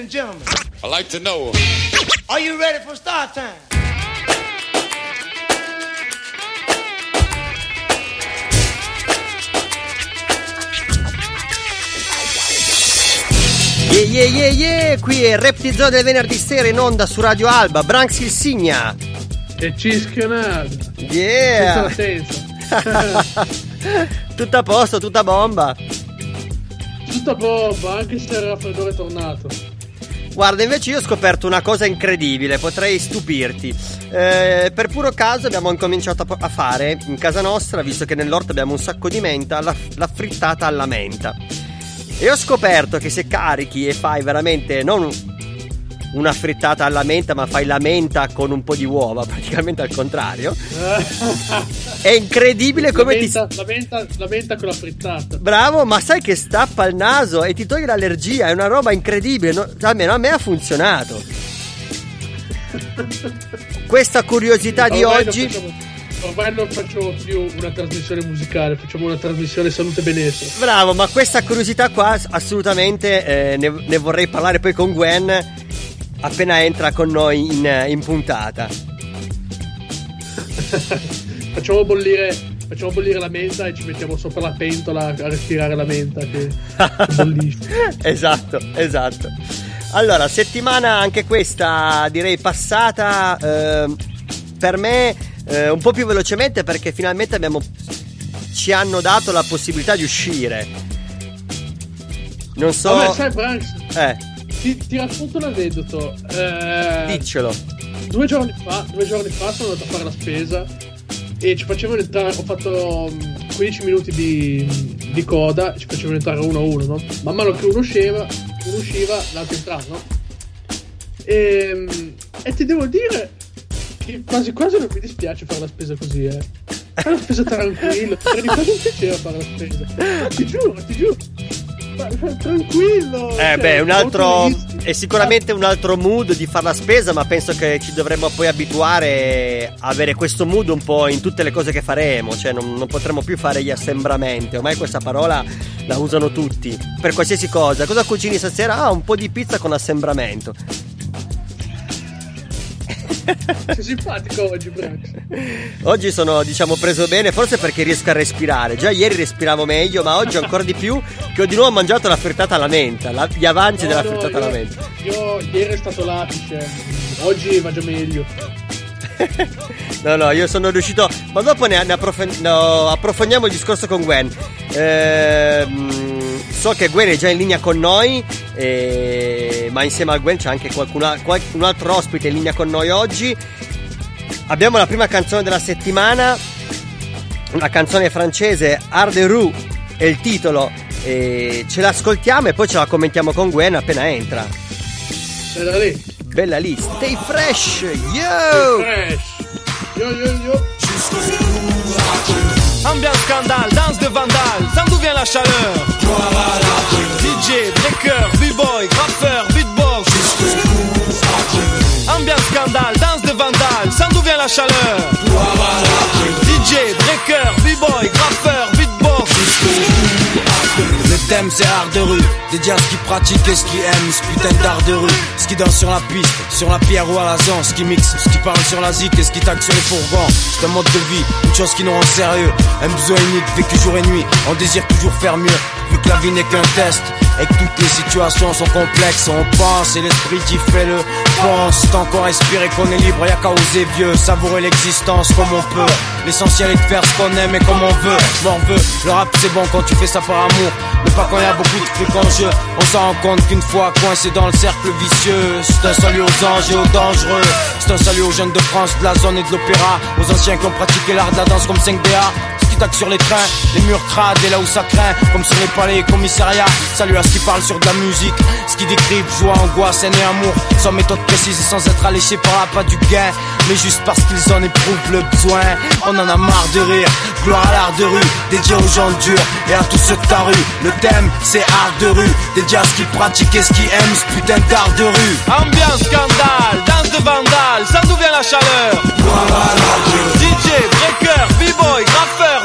and gentlemen, I like to know. are you ready for start time? Yeah yeah yeah yeah, qui è Reptizone del venerdì sera in onda su Radio Alba, Branx il Signa. E cischionata. Yeah! Tutto a posto, tutta bomba. Tutta bomba, anche se il raffreddore è tornato. Guarda, invece io ho scoperto una cosa incredibile, potrei stupirti. Eh, per puro caso abbiamo incominciato a fare in casa nostra, visto che nell'orto abbiamo un sacco di menta, la, la frittata alla menta. E ho scoperto che se carichi e fai veramente non una frittata alla menta, ma fai la menta con un po' di uova, praticamente al contrario, è incredibile come la ti... menta, la, menta, la menta con la frittata. Bravo, ma sai che stappa il naso e ti toglie l'allergia, è una roba incredibile, no- almeno a me ha funzionato. Questa curiosità di oggi... facciamo- ormai non facciamo più una trasmissione musicale, facciamo una trasmissione salute e benessere. Bravo, ma questa curiosità qua assolutamente eh, ne, ne vorrei parlare poi con Gwen appena entra con noi in, in puntata. Facciamo bollire, facciamo bollire la menta e ci mettiamo sopra la pentola a respirare la menta che bollisce. esatto, esatto. Allora, settimana anche questa direi passata ehm, per me eh, un po' più velocemente perché finalmente abbiamo ci hanno dato la possibilità di uscire. Non so, Vabbè, sai, Branks, eh, ti, ti racconto un aneddoto. Eh, diccelo. due giorni fa, due giorni fa sono andato a fare la spesa e ci facevano entrare, ho fatto mm, 15 minuti di, di coda, ci facevano entrare uno a uno, no? Man mano che uno usciva, uno usciva, l'altro entrava, no? E, e ti devo dire che quasi quasi non mi dispiace fare la spesa così, eh. Fare la spesa tranquillo, mi quasi un piacere fare la spesa. Ti giuro, ti giuro. Tranquillo. Eh cioè, beh, un altro è sicuramente un altro mood di fare la spesa, ma penso che ci dovremmo poi abituare a avere questo mood un po' in tutte le cose che faremo, cioè non, non potremo più fare gli assembramenti, ormai questa parola la usano tutti per qualsiasi cosa. Cosa cucini stasera? Ah, un po' di pizza con assembramento. Sei simpatico oggi, Branks. Oggi sono, diciamo, preso bene, forse perché riesco a respirare. Già ieri respiravo meglio, ma oggi ancora di più che ho di nuovo mangiato la frittata alla menta, la- gli avanzi della No, no, frittata io- alla menta. Io ieri è stato l'apice, oggi va già meglio. No, no, io sono riuscito. Ma dopo ne, ne approf- no, approfondiamo il discorso con Gwen. Ehm, so che Gwen è già in linea con noi, e- ma insieme a Gwen c'è anche qualcun, qualcun altro ospite in linea con noi oggi. Abbiamo la prima canzone della settimana, una canzone francese, Art de Rue è il titolo. E ce l'ascoltiamo e poi ce la commentiamo con Gwen appena entra. Era lì. Bella lì, stay fresh, yo! Fresh. Yo yo yo. Ambiance scandale, danse de vandale, ça d'où vient la chaleur DJ, breaker, b-boy, graffeur, beatbox. Ambiance scandale, danse de vandale, ça d'où vient la chaleur. DJ, breaker, b-boy, graffeur, beatbox. Le thème c'est art de rue, dédié à ce qui pratique et ce qui aime, ce putain d'art de rue, ce qui danse sur la piste, sur la pierre ou à la zone, ce qui mixe, ce qui parle sur la zik et ce qui tague sur les fourgons. C'est un mode de vie, une chose qui nous rend sérieux, un besoin unique, vécu jour et nuit, on désire toujours faire mieux, vu que la vie n'est qu'un test. Et que toutes les situations sont complexes, on pense et l'esprit qui fait le pense. Tant qu'on respire et qu'on est libre, y'a qu'à oser vieux, savourer l'existence comme on peut. L'essentiel est de faire ce qu'on aime et comme on veut. M'en veut, le rap c'est bon quand tu fais ça par amour, mais pas quand y a beaucoup de trucs en jeu. On s'en rend compte qu'une fois coincé dans le cercle vicieux, c'est un salut aux anges et aux dangereux. C'est un salut aux jeunes de France, de la zone et de l'opéra, aux anciens qui ont pratiqué l'art de la danse comme 5DA. Ce qui tac sur les trains, les murs crades et là où ça craint, comme sur les palais et commissariats. Salut à qui parle sur de la musique, ce qui décrivent joie, angoisse, haine et amour, sans méthode précise et sans être alléché par la pas du gain, mais juste parce qu'ils en éprouvent le besoin. On en a marre de rire, gloire à l'art de rue, dédié aux gens durs et à tous ceux de ta rue. Le thème c'est art de rue, dédié à ce qui pratique et ce qui aime ce putain d'art de rue. Ambiance scandale, danse de vandale, ça d'où vient la chaleur DJ, breaker, b-boy, graffeur,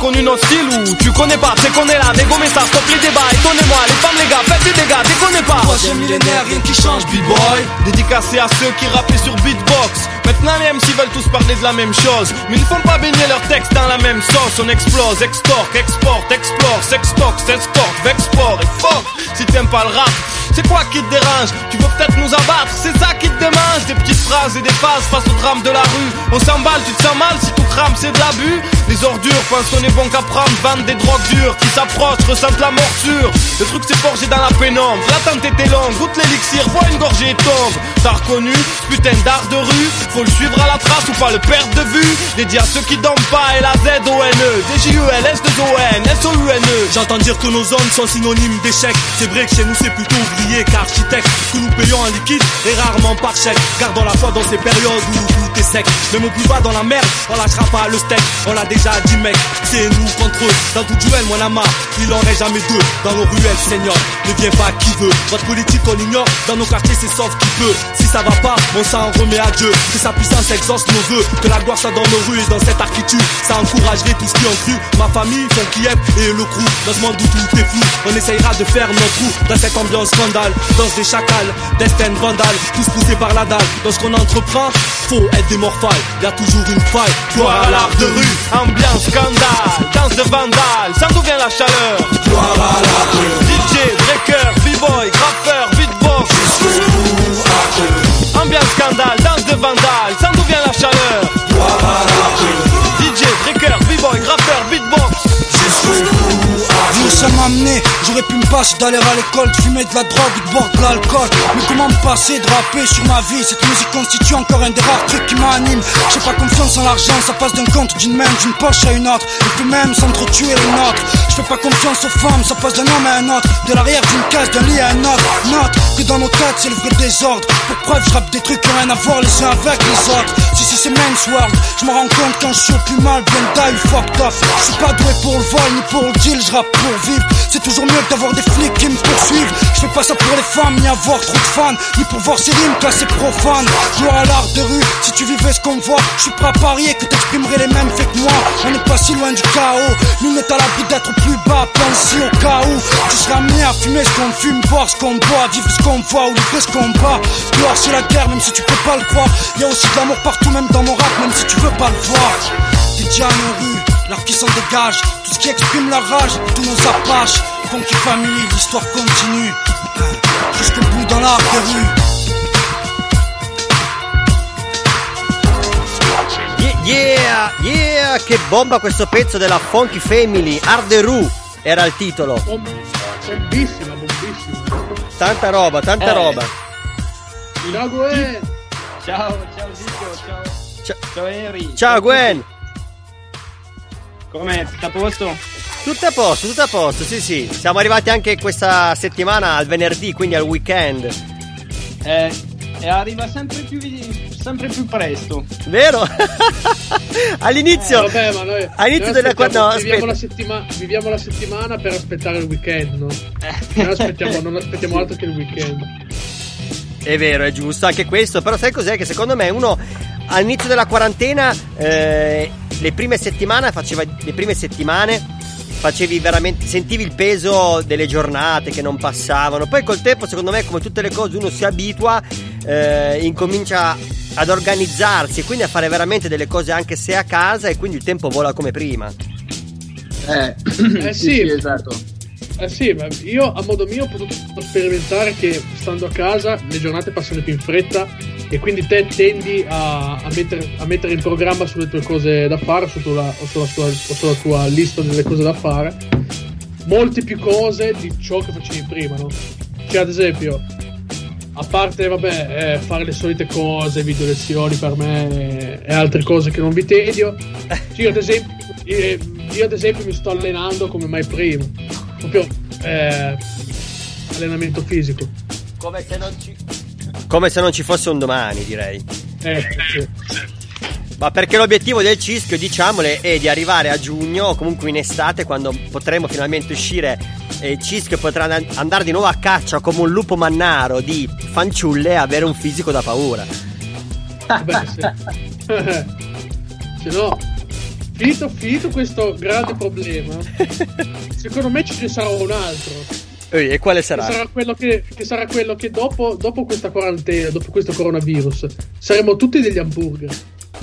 connu notre style ou tu connais pas? C'est qu'on est là, dégommer ça, stop les débats. Étonnez-moi, les femmes, les gars, faites des dégâts, déconnez pas. Troisième millénaire, rien qui change, B-boy. Dédicacé à ceux qui rappaient sur beatbox. Maintenant les MC veulent tous parler de la même chose. Mais ils ne font pas baigner leurs textes dans la même sauce. On explose, extorque, exporte, explore, sextox, s'exporte, vexport et fuck. Si t'aimes pas le rap c'est quoi qui te dérange? Tu veux peut-être nous abattre, c'est ça qui te démange. Des petites phrases et des phases face au drame de la rue. On s'emballe, tu te sens mal si tout crame, c'est de l'abus. Les ordures pensent qu'on est bon qu'à prendre Vendent des drogues dures. Qui s'approchent, ressentent la morsure. Le truc s'est forgé dans la pénombre. L'attente était longue, goûte l'élixir, bois une gorgée et tombe. T'as reconnu, putain d'art de rue. Faut le suivre à la trace ou pas le perdre de vue. Dédié à ceux qui dorment pas et la Z-O-N-E D-J-U-L, S-2-O-N, S-O-U-N-E J'entends dire que nos zones sont synonymes d'échec. C'est vrai que chez nous c'est plutôt ouvrier qu'architecte. Que nous payons en liquide et rarement par chèque. Gardons la foi dans ces périodes où tout est sec. Même au plus bas dans la merde, on lâchera pas le steak. On l'a déjà dit mec, c'est nous contre eux. Dans tout duel, moi la il en reste jamais deux. Dans nos ruelles, Seigneur, ne viens pas qui veut. Votre politique on ignore, dans nos quartiers c'est sauf qui peut. Si ça va pas, on s'en remet à Dieu. Que sa puissance exauce nos voeux. Que la gloire soit dans nos rues et dans cette architecture. Ça encouragerait tout ce qui ont cru. Ma famille, son Kiev et le crew. Dans ce monde où tout est flou, on essayera de faire notre trou. Dans cette ambiance danse des chacals, destin vandale, tous poussés par la dalle. Dans ce qu'on entreprend, faut être des morphales. Y a toujours une faille, gloire à l'art de rue. Ambiance scandale, danse de vandale, ça d'où vient la chaleur DJ, breaker, b-boy, graffeur, beatbox Ambiance scandale, danse de vandale, ça d'où vient la chaleur DJ, breaker, b-boy, graffeur, beatbox Où ça m'a amené J'aurais pu me passer d'aller à l'école, de fumer de la drogue ou de boire de l'alcool. Mais comment me passer de rapper sur ma vie? Cette musique constitue encore un des rares trucs qui m'anime. J'ai pas confiance en l'argent, ça passe d'un compte, d'une main, d'une poche à une autre. Et puis même s'entretuer une autre. Je fais pas confiance aux femmes, ça passe d'un homme à un autre. De l'arrière d'une case, d'un lit à un autre. Note que dans nos têtes, c'est le vrai désordre. Pour preuve, je rappe des trucs qui ont rien à voir les uns avec les autres. Si, si, c'est men's world. Je me rends compte quand je suis plus mal, bien die, fucked up. Je suis pas doué pour le vol ni pour le deal, je rappe pour vivre. C'est toujours mieux d'avoir des flics qui me poursuivent. Je fais pas ça pour les femmes, ni avoir trop de fans, ni pour voir ces rimes classées profanes. Gloire à l'art de rue, si tu vivais ce qu'on voit, je suis prêt à parier que t'exprimerais les mêmes faits que moi. On n'est pas si loin du chaos, nous n'est à l'abri d'être plus bas, pense au cas où tu seras amené à fumer ce qu'on fume, boire ce qu'on boit, vivre ce qu'on voit ou livrer ce qu'on bat. Gloire c'est la guerre, même si tu peux pas le croire. Y a aussi de l'amour partout, même dans mon rap, même si tu veux pas le voir. DJ à nos rues, l'art qui s'en dégage, tout ce qui exprime la rage, tous nos apaches. Funky Family, l'histoire continue, jusqu'au bout dans l'art des rues. Yeah, yeah, yeah, che bomba questo pezzo della Funky Family, Arderu era il titolo. Bom- bombissima, bombissima. Tanta roba, tanta Eh. roba. Ciao Gwen! Ciao, ciao Zio, ciao. Cia- Ciao Henry. Ciao Gwen, Com'è? Tutto a posto? tutto a posto, tutto a posto, sì sì. Siamo arrivati anche questa settimana al venerdì, quindi al weekend. Eh, e arriva sempre più, sempre più presto. Vero? All'inizio... Eh, vabbè, ma noi, all'inizio noi della no, viviamo, la settima- viviamo la settimana per aspettare il weekend, no? Noi aspettiamo, non aspettiamo altro che il weekend. È vero, è giusto anche questo, però sai cos'è? Che secondo me uno all'inizio della quarantena, eh, le prime settimane faceva le prime settimane facevi veramente sentivi il peso delle giornate che non passavano. Poi col tempo, secondo me, come tutte le cose, uno si abitua, eh, incomincia ad organizzarsi e quindi a fare veramente delle cose anche se a casa e quindi il tempo vola come prima. Eh, Eh sì. esatto. Eh sì, ma io a modo mio ho potuto sperimentare che stando a casa le giornate passano più in fretta e quindi te tendi a, a mettere, a mettere in programma sulle tue cose da fare su tua- o, sulla, tua- o sulla tua lista delle cose da fare molte più cose di ciò che facevi prima, no? Cioè ad esempio, a parte vabbè, eh, fare le solite cose, video lezioni per me e altre cose che non vi tedio, io ad esempio, eh, io ad esempio mi sto allenando come mai prima proprio eh, allenamento fisico. Come se non ci, come se non ci fosse un domani, direi. Eh, sì. Ma perché l'obiettivo del Cischio, diciamole, è di arrivare a giugno o comunque in estate quando potremo finalmente uscire e il Cischio potrà an- andare di nuovo a caccia come un lupo mannaro di fanciulle e avere un fisico da paura. Sì. se no, finito, finito questo grande problema, secondo me ce ne sarà un altro. E quale Che sarà? sarà quello che, che sarà quello che dopo, dopo questa quarantena, dopo questo coronavirus, saremo tutti degli hamburger.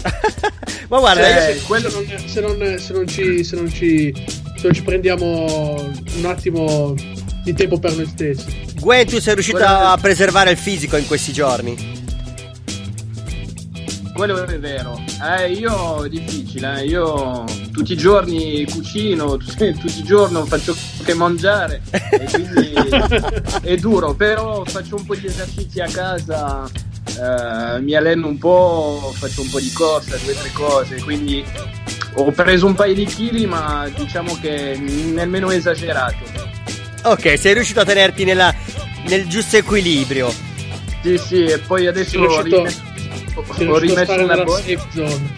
Ma guarda, Cioè, se, quello- non, se, non, se non ci, se non ci se non ci prendiamo un attimo di tempo per noi stessi. Gwen, tu sei riuscito Quello- a preservare il fisico in questi giorni? Quello è vero. Eh, io è difficile, eh. io tutti i giorni cucino, tutti, tutti i giorni faccio che mangiare e quindi è duro, però faccio un po' di esercizi a casa, eh, mi alleno un po', faccio un po' di corsa, due o tre cose, quindi ho preso un paio di chili ma diciamo che nemmeno esagerato. Ok, sei riuscito a tenerti nella- nel giusto equilibrio. Sì sì, e poi adesso Sei riuscito- rimesso, Sei ho a rimesso una botta. safe zone.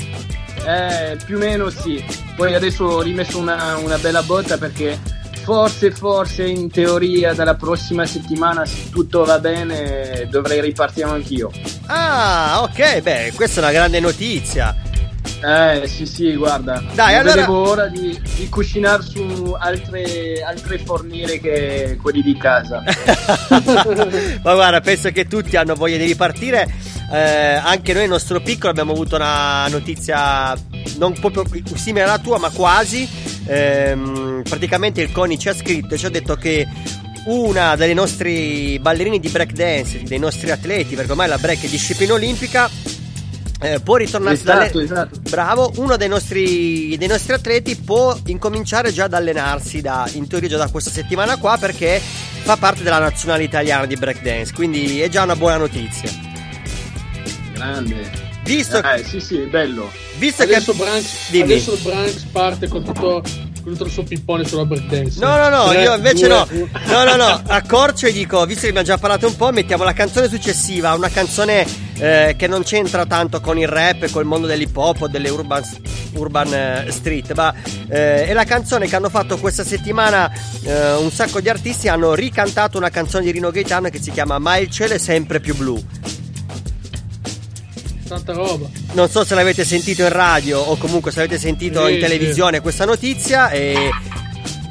Eh, più o meno sì. Poi adesso ho rimesso una, una bella botta perché forse, forse in teoria dalla prossima settimana, se tutto va bene, dovrei ripartire anch'io. Ah, ok, beh, questa è una grande notizia. Eh, sì, sì, guarda. Dai, non allora- vedevo ora di, di cucinare su altre, altre forniere che quelli di casa. Ma guarda, penso che tutti hanno voglia di ripartire. Eh, anche noi, nel nostro piccolo, abbiamo avuto una notizia non proprio simile alla tua, ma quasi. Ehm, praticamente il CONI ci ha scritto e ci ha detto che una delle nostre ballerini di breakdance, dei nostri atleti, perché ormai la break è disciplina olimpica, eh, può ritornarsi ad Esatto, alle- esatto. Bravo, uno dei nostri, dei nostri atleti può incominciare già ad allenarsi da, in teoria già da questa settimana qua perché fa parte della nazionale italiana di breakdance, quindi è già una buona notizia. Grande. Visto, Eh, sì, sì, bello. visto Adesso, che... Branks, Dimmi. adesso Branks parte con tutto, con tutto il suo pippone sulla breakdance. No, no, no, Tre, io invece due, no. No, no, no. Accorcio e dico, visto che abbiamo già parlato un po', mettiamo la canzone successiva, una canzone eh, che non c'entra tanto con il rap e col mondo dell'hip hop o delle urban, urban eh, street, ma eh, è la canzone che hanno fatto questa settimana eh, un sacco di artisti hanno ricantato una canzone di Rino Gaetano che si chiama Ma il cielo è sempre più blu. Tanta roba. Non so se l'avete sentito in radio o comunque se avete sentito Sì, in televisione questa notizia e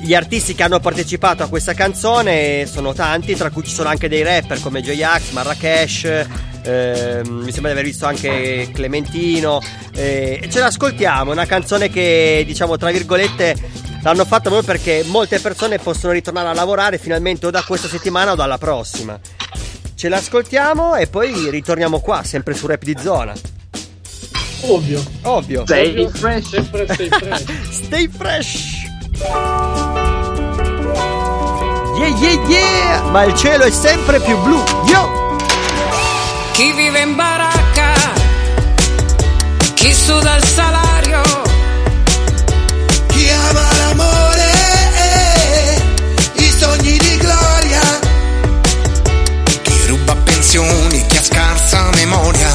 gli artisti che hanno partecipato a questa canzone sono tanti, tra cui ci sono anche dei rapper come J-Ax, Marrakesh, ehm, mi sembra di aver visto anche Clementino eh, e ce l'ascoltiamo, una canzone che diciamo tra virgolette l'hanno fatta proprio perché molte persone possono ritornare a lavorare finalmente o da questa settimana o dalla prossima. Ce l'ascoltiamo e poi ritorniamo qua, sempre su Rap di Zona. Ovvio. Ovvio. Sei Ovvio. fresh. Sempre stay fresh. Stay fresh. Yeah, yeah, yeah! Ma il cielo è sempre più blu. Yo! Chi vive in baracca, chi suda il salario, Chi ama l'amore, i sogni di gloria. Chi ruba pensioni, chi ha scarsa memoria.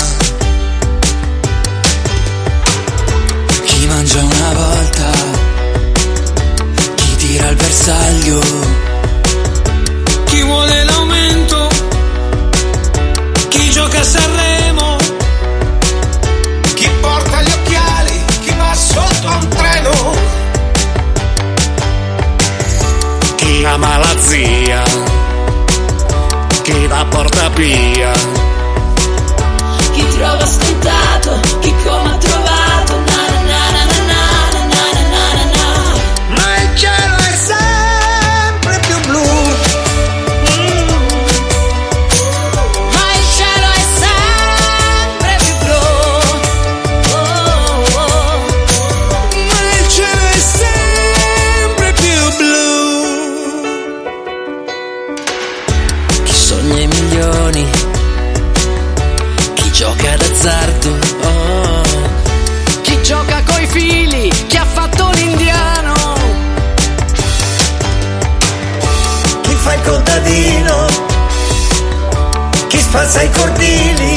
chi mangia una volta, chi tira il bersaglio, Ama la chi la porta via. Chi trova scontato, falsa i cortili.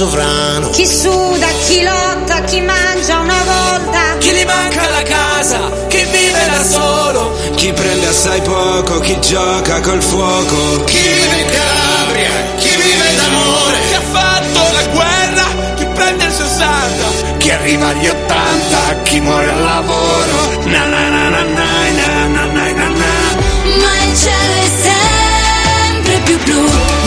Sovrano. Chi suda, chi lotta, chi mangia una volta. Chi gli manca la casa, chi vive da solo. Chi prende assai poco, chi gioca col fuoco. Chi vive in Calabria, chi vive d'amore. Chi ha fatto la guerra, chi prende il 60. Chi arriva agli 80, chi muore al lavoro. Na na na na na na na na na na. Ma il cielo è sempre più blu.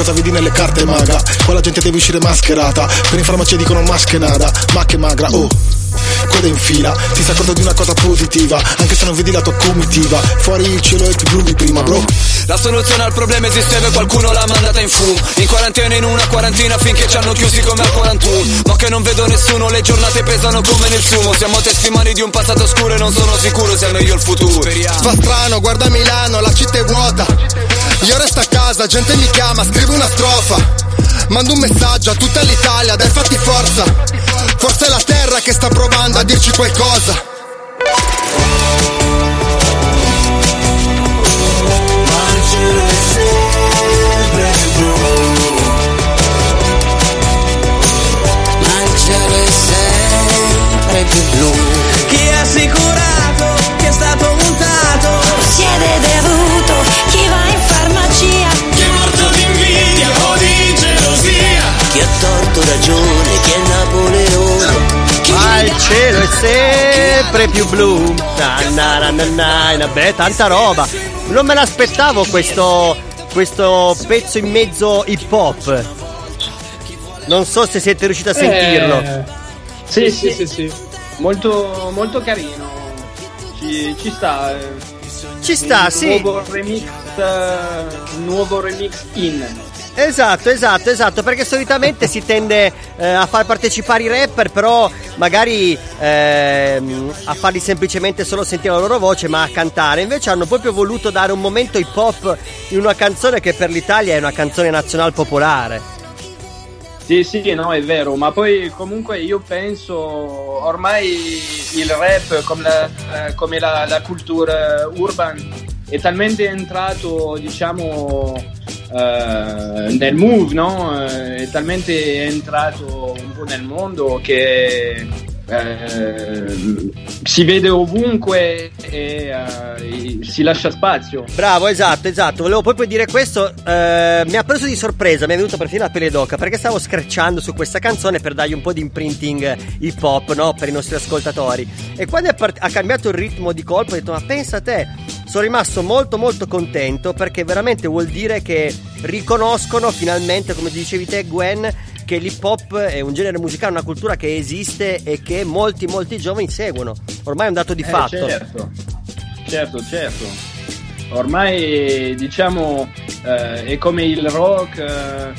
Cosa vedi nelle carte maga? Qua la gente deve uscire mascherata. Per in farmacia dicono maschenada Ma che magra, oh Coda in fila, ti sei accorto di una cosa positiva Anche se non vedi la tua comitiva. Fuori il cielo è più blu di prima, bro. La soluzione al problema esisteva e qualcuno l'ha mandata in fumo In quarantena in una quarantina finché ci hanno chiusi come al 41 Ma che non vedo nessuno, le giornate pesano come nel sumo. Siamo testimoni di un passato oscuro e non sono sicuro sia meglio il futuro. Fa strano, guarda Milano, la città è vuota. Io resto a casa, gente mi chiama, scrivo una strofa. Mando un messaggio a tutta l'Italia, dai fatti forza Forse è la terra che sta provando a dirci qualcosa Ma il cielo è sempre più blu. Chi è assicurato, chi è stato multato. Siede bevuto, chi va in farmacia. Chi è morto di invidia. Chi ha torto ragione, chi è Napoleone. Ma il cielo è sempre più blu. Na, na, na, na, na, na. Beh, tanta roba. Non me l'aspettavo questo, questo pezzo in mezzo hip hop. Non so se siete riusciti a sentirlo. Eh, Sì, sì, sì, sì, sì. Molto, molto carino. Ci, ci sta. eh. Ci sta, un sì. Nuovo remix, eh, un nuovo remix in. Esatto, esatto, esatto, perché solitamente si tende eh, a far partecipare i rapper, però magari ehm, a farli semplicemente solo sentire la loro voce, ma a cantare. Invece hanno proprio voluto dare un momento hip hop in una canzone che per l'Italia è una canzone nazionale popolare. Sì, sì, no, è vero, ma poi comunque io penso ormai il rap come la, eh, come la, la cultura urban è talmente entrato, diciamo, eh, nel move, no? Eh, È talmente entrato un po' nel mondo che eh, si vede ovunque e eh, si lascia spazio. Bravo, esatto, esatto. Volevo proprio dire questo. eh, mi ha preso di sorpresa, mi è venuto perfino la pelle d'oca perché stavo screcciando su questa canzone per dargli un po' di imprinting hip hop, no? Per i nostri ascoltatori. E quando part- ha cambiato il ritmo di colpo, ho detto: Ma pensa a te, sono rimasto molto, molto contento perché veramente vuol dire che riconoscono finalmente, come dicevi te, Gwen, che l'hip hop è un genere musicale, una cultura che esiste e che molti, molti giovani seguono. Ormai è un dato di Eh, fatto. Certo, certo, certo. Ormai diciamo eh, è come il rock eh,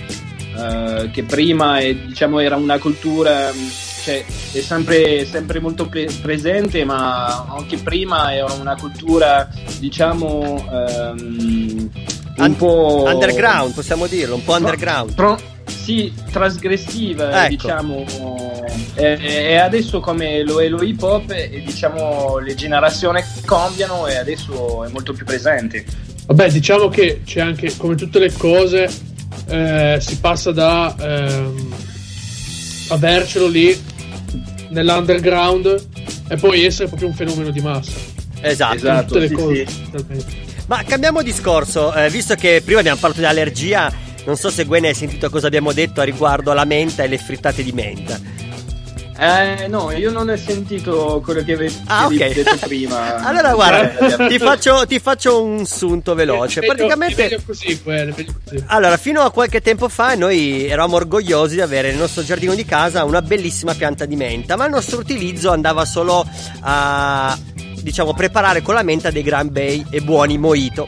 eh, che prima è, diciamo, era una cultura mh, cioè, è sempre, sempre molto pre- presente, ma anche prima era una cultura diciamo ehm, un Un- po' Underground, possiamo dirlo, un po' underground. Tro- sì, trasgressiva, Ecco. diciamo. E, e adesso come lo è lo hip hop, e, diciamo le generazioni cambiano e adesso è molto più presente. Vabbè, diciamo che c'è anche, come tutte le cose, eh, si passa da ehm, avercelo lì nell'underground e poi essere proprio un fenomeno di massa. Esatto. Esatto. tutte le sì, cose. sì. Ma cambiamo discorso, eh, visto che prima abbiamo parlato di allergia, non so se Gwen hai sentito cosa abbiamo detto a riguardo alla menta e le frittate di menta. Eh, no, io non ho sentito quello che avevi Ah, ok. detto prima. allora guarda, Eh, ti faccio, ti faccio un sunto veloce. È meglio- Praticamente... così, quello, è meglio così. Allora, fino a qualche tempo fa noi eravamo orgogliosi di avere nel nostro giardino di casa una bellissima pianta di menta, ma il nostro utilizzo andava solo a diciamo preparare con la menta dei gran bei e buoni mojito.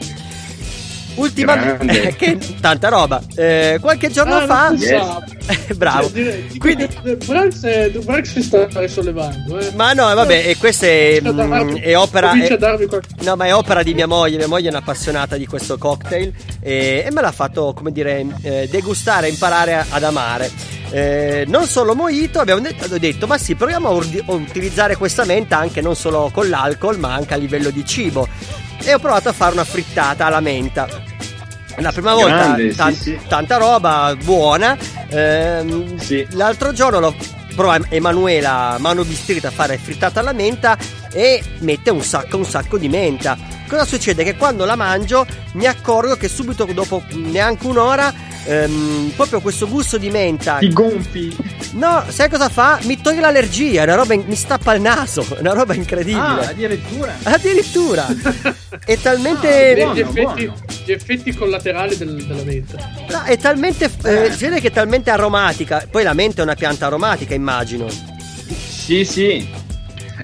Ultimamente che tanta roba. Eh, qualche giorno Ah, fa sa. Bravo. Cioè, direi- Quindi- Branks, è- Branks si sta risollevando. Eh. Ma no, vabbè, e questa è, mm, è opera. è- No, ma è opera di mia moglie. Mia moglie è un'appassionata di questo cocktail e, e me l'ha fatto, come dire, eh, degustare, imparare a- ad amare. Eh, non solo mojito, abbiamo detto, ho detto, ma sì, proviamo a, urdi- a utilizzare questa menta anche non solo con l'alcol, ma anche a livello di cibo. E ho provato a fare una frittata alla menta. La prima volta Grande, sì, tan- sì. tanta roba buona. Ehm, L'altro giorno l'ho prova Emanuela mano bistrita a fare frittata alla menta e mette un sacco un sacco di menta. Cosa succede? Che quando la mangio mi accorgo che subito dopo neanche un'ora ehm, proprio questo gusto di menta Ti gonfi. No, sai cosa fa? Mi toglie l'allergia, è una roba in- mi stappa il naso, è una roba incredibile. Ah, addirittura. Addirittura è Ah, talmente gli, effetti, gli effetti collaterali del- della menta. No, è talmente. eh, si vede che è talmente aromatica. Poi la menta è una pianta aromatica, immagino. Sì, sì.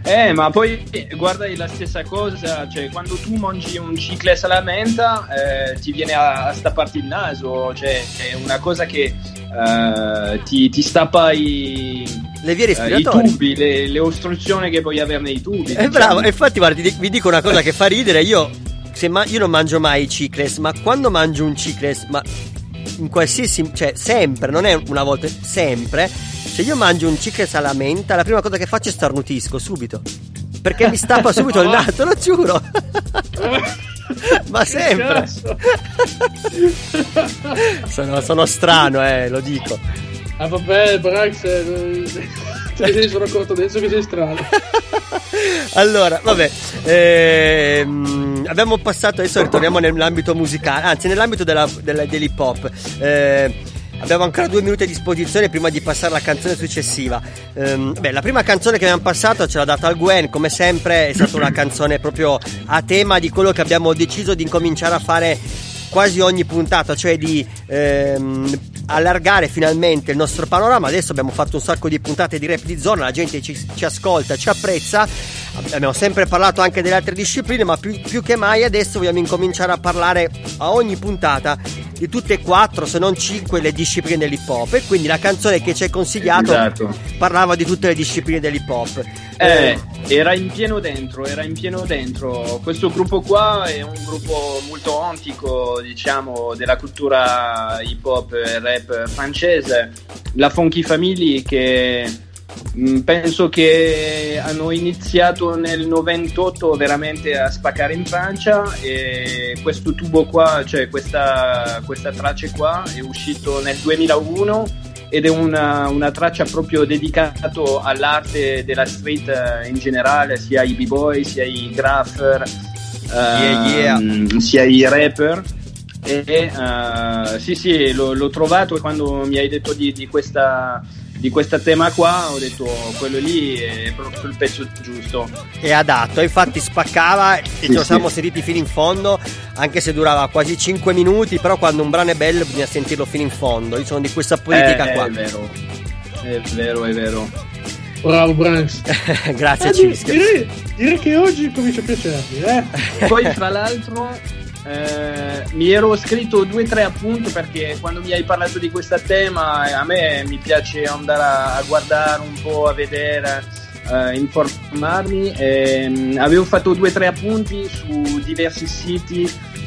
Eh, ma poi guarda la stessa cosa, cioè quando tu mangi un cicles alla menta eh, ti viene a, a stapparti il naso, cioè è una cosa che eh, ti, ti stappa i, Le vie eh, i respiratorie. tubi, le, le ostruzioni che puoi avere nei tubi. È diciamo. bravo, e infatti, guarda, vi dico una cosa che fa ridere. Io, se ma- io non mangio mai i cicles, ma quando mangio un cicles, ma in qualsiasi, cioè sempre, non è una volta, sempre. Se io mangio un cicles alla menta, la prima cosa che faccio è starnutisco subito. Perché mi stappa subito il naso, lo giuro. ma sempre. sono, sono strano, eh, lo dico. Ah vabbè, Branks, eh, te ne sono accorto adesso che sei strano. Allora, vabbè, ehm, abbiamo passato, adesso ritorniamo nell'ambito musicale, anzi nell'ambito della, della- dell'hip hop. Eh, abbiamo ancora due minuti a disposizione prima di passare alla canzone successiva. Ehm, beh, la prima canzone che abbiamo passato ce l'ha data al Gwen, come sempre è stata una canzone proprio a tema di quello che abbiamo deciso di incominciare a fare quasi ogni puntata, cioè di ehm, allargare finalmente il nostro panorama. Adesso abbiamo fatto un sacco di puntate di rap di zona, la gente ci, ci ascolta, ci apprezza. Abbiamo sempre parlato anche delle altre discipline, ma più, più che mai adesso vogliamo incominciare a parlare a ogni puntata di tutte e quattro, se non cinque, le discipline dell'hip hop. E quindi la canzone che ci hai consigliato Esatto. parlava di tutte le discipline dell'hip hop. Eh, era in pieno dentro, era in pieno dentro. Questo gruppo qua è un gruppo molto antico, diciamo, della cultura hip hop e rap francese. La Funky Family che penso che hanno iniziato nel 98 veramente a spaccare in Francia e questo tubo qua, cioè questa, questa traccia qua è uscito nel 2001 ed è una, una traccia proprio dedicata all'arte della street eh, in generale, sia i b-boy, sia i graffer, Yeah, ehm, sia i rapper. E eh, sì, sì, l'ho, l'ho trovato quando mi hai detto di, di questa di questo tema qua ho detto quello lì è proprio il pezzo giusto è adatto, infatti spaccava e Sì, ce lo sì. siamo sentiti fino in fondo, anche se durava quasi 5 minuti, però quando un brano è bello bisogna sentirlo fino in fondo. Io sono di questa politica Eh, qua. è vero è vero è vero Bravo Branks. Grazie Eh, Cischio. direi, direi che oggi comincia a piacermi, eh? Poi, tra l'altro, eh, mi ero scritto due o tre appunti perché quando mi hai parlato di questo tema, eh, a me mi piace andare a, a guardare un po', a vedere, eh, informarmi. E, mm, avevo fatto due o tre appunti su diversi siti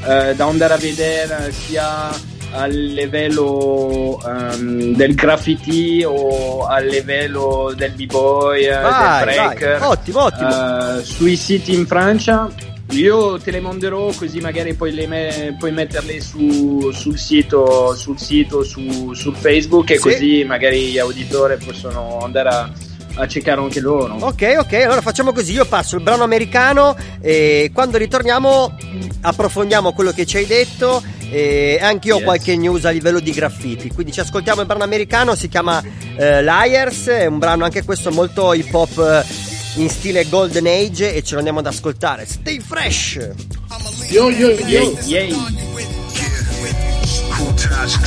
eh, da andare a vedere sia a livello ehm, del graffiti o a livello del b-boy, eh, Vai, del vai. breaker. Ottimo, ottimo. Eh, sui siti in Francia. Io te le manderò così magari puoi, le me- puoi metterle su- sul sito, sul sito, su, su Facebook e Sì. così magari gli auditori possono andare a, a cercare anche loro. Ok, ok, allora facciamo così, io passo il brano americano e quando ritorniamo approfondiamo quello che ci hai detto e anche io ho Yes. qualche news a livello di graffiti, quindi ci ascoltiamo il brano americano, si chiama eh, Liars, è un brano anche questo molto hip hop in stile Golden Age e ce lo andiamo ad ascoltare. Stay fresh! Yo, yo, yo. Yay, yay. Cool times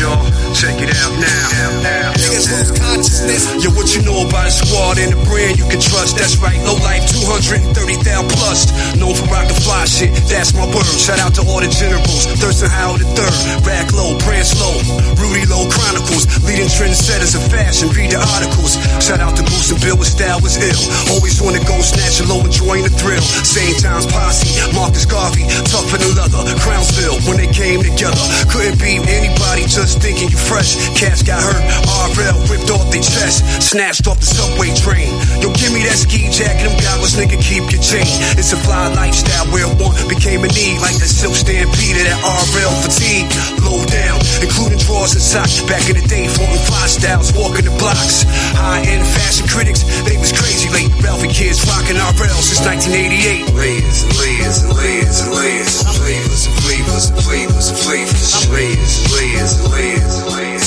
y'all, check it out now. Niggas lose consciousness. Yo, what you know about a squad and a brand you can trust? That's right, low life, 230,000 plus. Known for rockin' fly shit, that's my word. Shout out to all the generals, Thurston Howard the third, Rack Low, Prance Low, Rudy Low Chronicles, leading trendsetters of fashion, read the articles. Shout out to Goose and Bill, with style was ill. Always the go, snatch snatching low, enjoying the thrill. Same times posse, Marcus Garvey, tougher than leather, Crownsville, when they came together. Couldn't be anybody just thinking you fresh. Cats got hurt, RL ripped off their chest, snatched off the subway train. Yo, give me that ski jacket, them goggles, nigga, keep your chain. It's a fly lifestyle where one became a need, like that silk stampede of that RL fatigue. Low down, including drawers and socks. Back in the day, flaunting fly styles, walking the blocks. High end fashion critics, they was crazy late. Ralphie kids rocking RL since 1988. Layers and layers and layers and layers, flavors and flavors and flavors and flavors, layers and layers and layers and layers,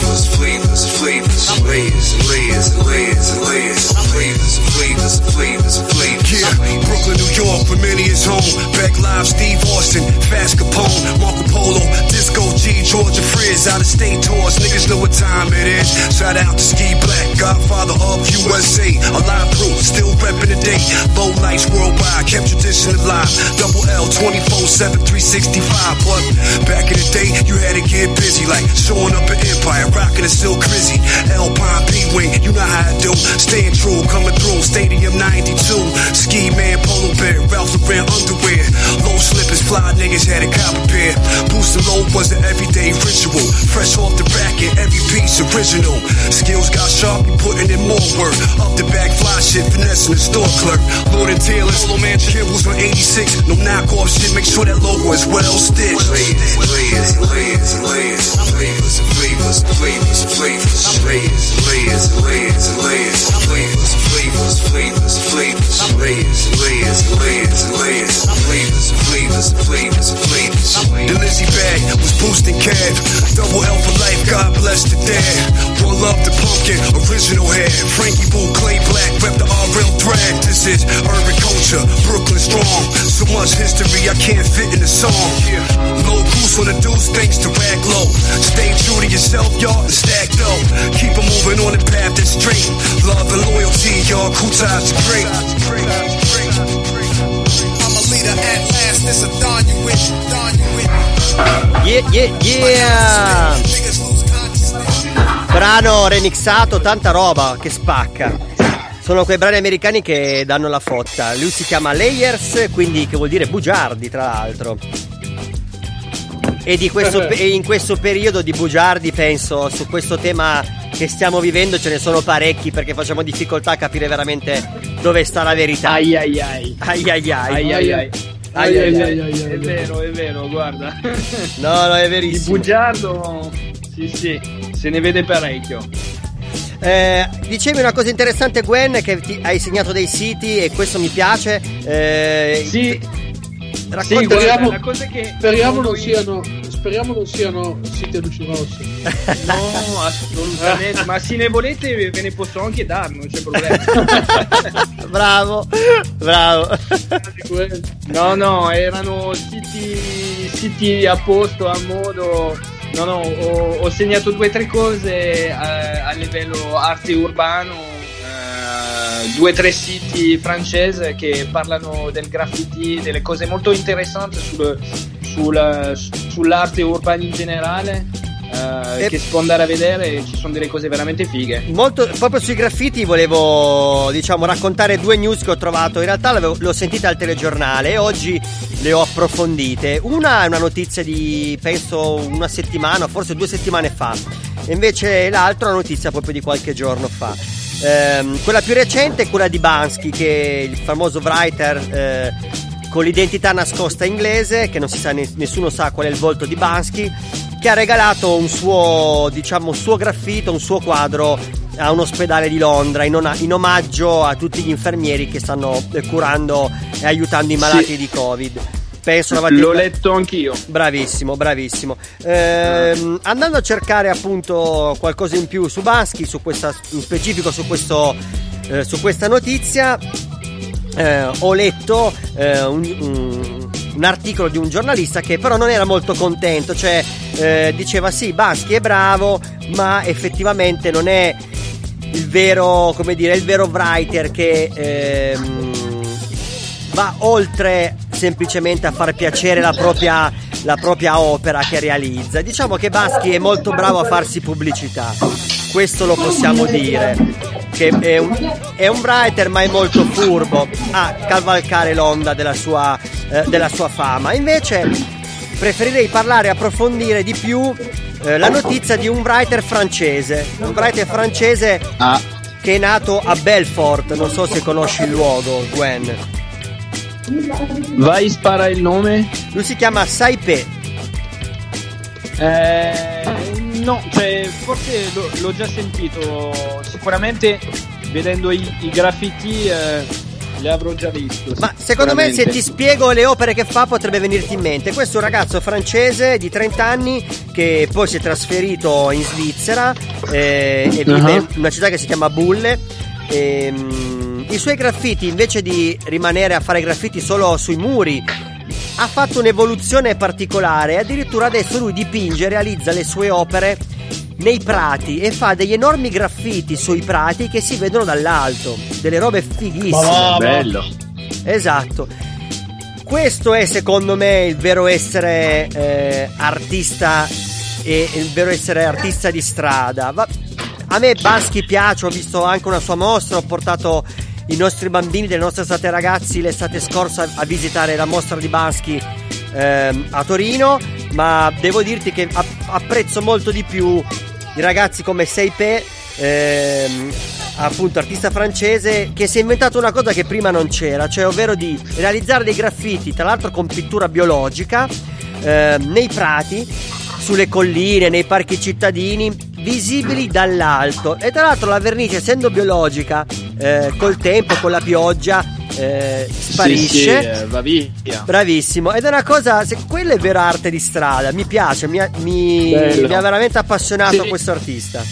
flavors flavors, flavors layers layers layers layers, flavors flavors flavors flavors. Yeah, Brooklyn, New York, where many is home. Back live, Steve Austin, Fast Capone, Marco Polo, Disco G, Georgia Frizz, out of state tours. Niggas know what time it is. Shout out to Ski Black, Godfather of USA. A live crew, still repping the day. Low lights worldwide, kept tradition alive. Double L, 24 7, 365. But back in the day, you had to get busy, like showing up at Empire, rocking a silk crizzy. Alpine P Wing, you know how I do. Staying true, coming through, Stadium 92. Ski Man, Polo Bear, Ralph Lauren underwear. Low slippers, fly niggas had a copper pair. Boosting low was an everyday ritual. Fresh off the rack and every piece original. Skills got sharp, you putting in more work. Up the back, fly shit, finessing the store clerk. Lord and Taylor, Solo Man, Kimball's on 86. No knockoff shit, make sure that logo is well stitched. Layers layers layers layers, flavors and flavors flavors flavors, layers layers layers layers, flavors flavors, flavors flavors, layers layers layers layers, flavors flavors flavors flavors. The Lizzie bag was boosting cab. Double L for life, God bless the dad. One love the pumpkin, original head. Frankie Boo, Clay Black, rep the RL thread. This is urban culture, Brooklyn strong. So much history I can't fit in a song. Low on the deuce, thanks to Rag Low. Stay true to yourself, y'all, and stack dough. Keep it moving on the path that's straight. Love and loyalty, y'all, cool are great. I'm a leader at last. This a dawn you with, dawn you with. Yeah, yeah, yeah! Brano remixato, tanta roba che spacca. Sono quei brani americani che danno la fotta. Lui si chiama Layers, quindi che vuol dire bugiardi, tra l'altro. E, di questo, e in questo periodo di bugiardi, penso, su questo tema che stiamo vivendo ce ne sono parecchi perché facciamo difficoltà a capire veramente dove sta la verità. Ai ai ai. Ai ai ai. Ai ai ai. Ai ai ai. È vero, è vero, guarda. No, no, è Il verissimo. bugiardo, sì, sì, se ne vede parecchio. Eh, dicevi una cosa interessante Gwen che ti hai segnato dei siti e questo mi piace. Eh, sì. Racconta speriamo, la cosa che speriamo, non siano, speriamo non siano siti a luci rosse. No, assolutamente. Ma se ne volete ve ne posso anche dare, non c'è problema. bravo, bravo. No, no, erano siti, siti a posto, a modo. No, no, ho, ho segnato due o tre cose eh, a livello arte urbano, due o tre siti francesi che parlano del graffiti, delle cose molto interessanti sul- sul- sull'arte urbana in generale. E- che si può andare a vedere ci sono delle cose veramente fighe. Molto, proprio sui graffiti volevo diciamo raccontare due news che ho trovato. In realtà le ho sentite al telegiornale e oggi le ho approfondite. Una è una notizia di penso una settimana, forse due settimane fa. E invece l'altra è una notizia proprio di qualche giorno fa. Ehm, quella più recente è quella di Bansky, che è il famoso writer eh, con l'identità nascosta inglese, che non si sa, ne- nessuno sa qual è il volto di Bansky, che ha regalato un suo, diciamo, suo graffito, un suo quadro a un ospedale di Londra in, ona- in omaggio a tutti gli infermieri che stanno curando e aiutando i malati Sì. di Covid. Penso mattina. L'ho letto anch'io. Bravissimo, bravissimo. Ehm, andando a cercare appunto qualcosa in più su Bansky, su questa, in specifico su, questo, eh, su questa notizia, eh, ho letto eh, un, un- un articolo di un giornalista che però non era molto contento, cioè eh, diceva sì, Baschi è bravo, ma effettivamente non è il vero, come dire, il vero writer che ehm, va oltre semplicemente a far piacere la propria, la propria opera che realizza. Diciamo che Baschi è molto bravo a farsi pubblicità, questo lo possiamo dire. Che è un, è un writer ma è molto furbo a cavalcare l'onda della sua, eh, della sua fama. Invece preferirei parlare e approfondire di più eh, la notizia di un writer francese, un writer francese Ah. che è nato a Belfort, non so se conosci il luogo, Gwen. Vai, spara il nome. Lui si chiama Saipé. Eh, no, cioè, forse lo- l'ho già sentito. Sicuramente vedendo i, i graffiti eh, li avrò già visto. Ma secondo me se ti spiego le opere che fa potrebbe venirti in mente. Questo è un ragazzo francese di 30 anni che poi si è trasferito in Svizzera eh, e vive Uh-huh. in una città che si chiama Bulle. Ehm, I suoi graffiti invece di rimanere a fare graffiti solo sui muri ha fatto un'evoluzione particolare. Addirittura adesso lui dipinge e realizza le sue opere nei prati e fa degli enormi graffiti sui prati che si vedono dall'alto. Delle robe fighissime. Bello. Esatto. Questo è secondo me il vero essere eh, artista e il vero essere artista di strada. Va- a me Baschi piace, ho visto anche una sua mostra, ho portato i nostri bambini delle nostre estate ragazzi l'estate scorsa a visitare la mostra di Baschi ehm, a Torino, ma devo dirti che app- apprezzo molto di più i ragazzi come Seipé, ehm, appunto artista francese, che si è inventato una cosa che prima non c'era, cioè ovvero di realizzare dei graffiti, tra l'altro con pittura biologica, ehm, nei prati, sulle colline, nei parchi cittadini, visibili dall'alto. E tra l'altro la vernice, essendo biologica, eh, col tempo, con la pioggia, eh, sparisce. Sì, sì, eh, va via. Bravissimo, ed è una cosa, se quella è vera arte di strada, mi piace, mi ha, mi- mi ha veramente appassionato Sì. questo artista.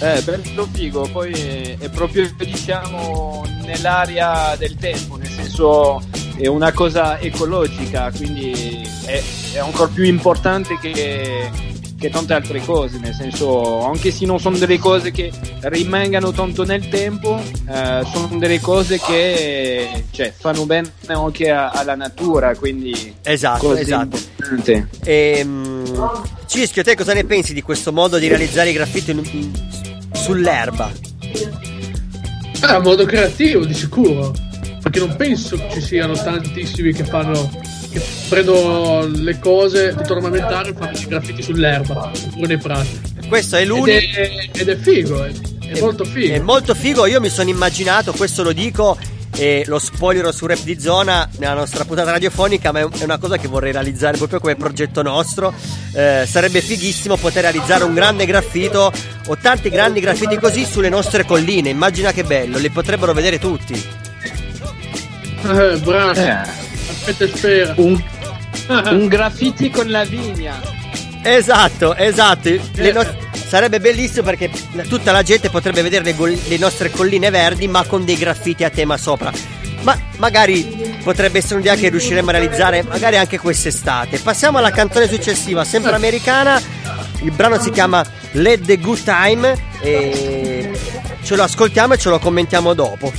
Eh, bello figo, poi è, è proprio diciamo nell'area del tempo, nel senso è una cosa ecologica, quindi è, è ancora più importante che, che tante altre cose, nel senso anche se non sono delle cose che rimangano tanto nel tempo, eh, sono delle cose che cioè, fanno bene anche a- alla natura, quindi Esatto, esatto. Ehm, Cischio, te cosa ne pensi di questo modo di realizzare i graffiti in- in- sull'erba? È un modo creativo, di sicuro. Perché non penso ci siano tantissimi che fanno. Che prendono le cose tutto ornamentali e fanno i graffiti sull'erba oppure nei prati. Questo è Ed l'unico. è, ed è figo, è, è molto figo. È molto figo, io mi sono immaginato, questo lo dico e lo spoilerò su Rap di Zona nella nostra puntata radiofonica, ma è è una cosa che vorrei realizzare proprio come progetto nostro. Eh, sarebbe fighissimo poter realizzare un grande graffito o tanti grandi graffiti così sulle nostre colline. Immagina che bello, li potrebbero vedere tutti. Eh, bravo. Eh. Un, un graffiti con la vigna. Esatto, esatto. Le no- sarebbe bellissimo perché tutta la gente potrebbe vedere le, gol- le nostre colline verdi, ma con dei graffiti a tema sopra. Ma magari potrebbe essere un'idea che riusciremo a realizzare, magari anche quest'estate. Passiamo alla canzone successiva, sempre americana. Il brano si chiama Let the Good Time e ce lo ascoltiamo e ce lo commentiamo dopo.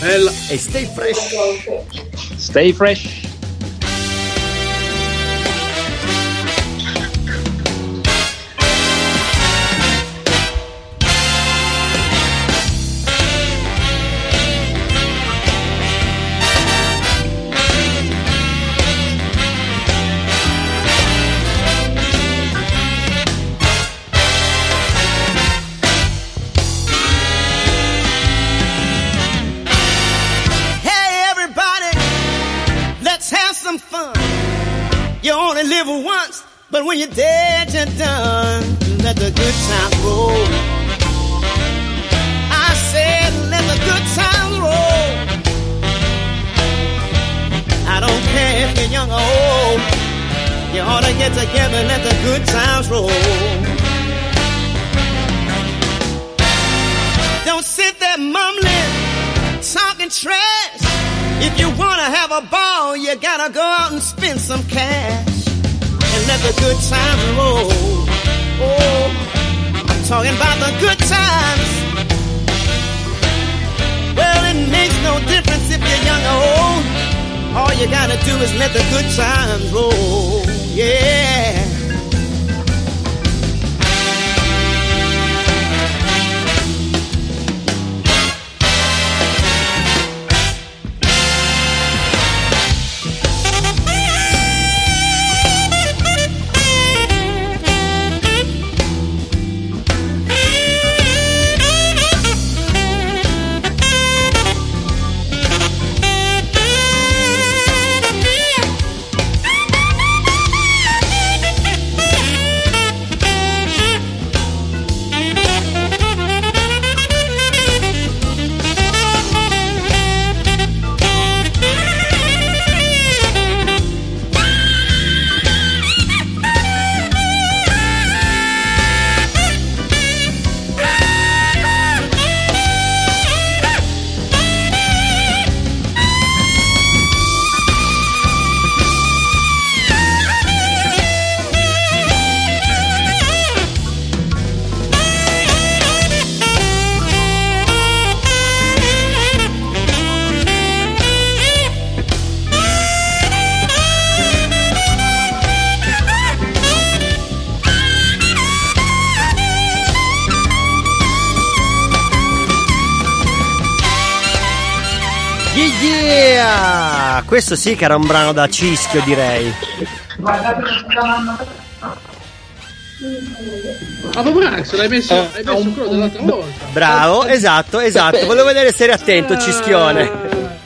Bella. E stay fresh. Stay fresh. When dead, you're done. Let the good times roll. I said, let the good times roll. I don't care if you're young or old. You ought to get together let the good times roll. Don't sit there mumbling talking trash. If you wanna have a ball, you gotta go out and spend some cash. Let the good times roll. Oh, I'm talking about the good times. Well, it makes no difference if you're young or old. All you gotta do is let the good times roll. Yeah. Questo sì che era un brano da cischio, direi. Ah, ma Max, l'hai messo, Eh, hai messo quello dell'altra volta. Bravo, esatto, esatto. Volevo vedere se eri attento, cischione.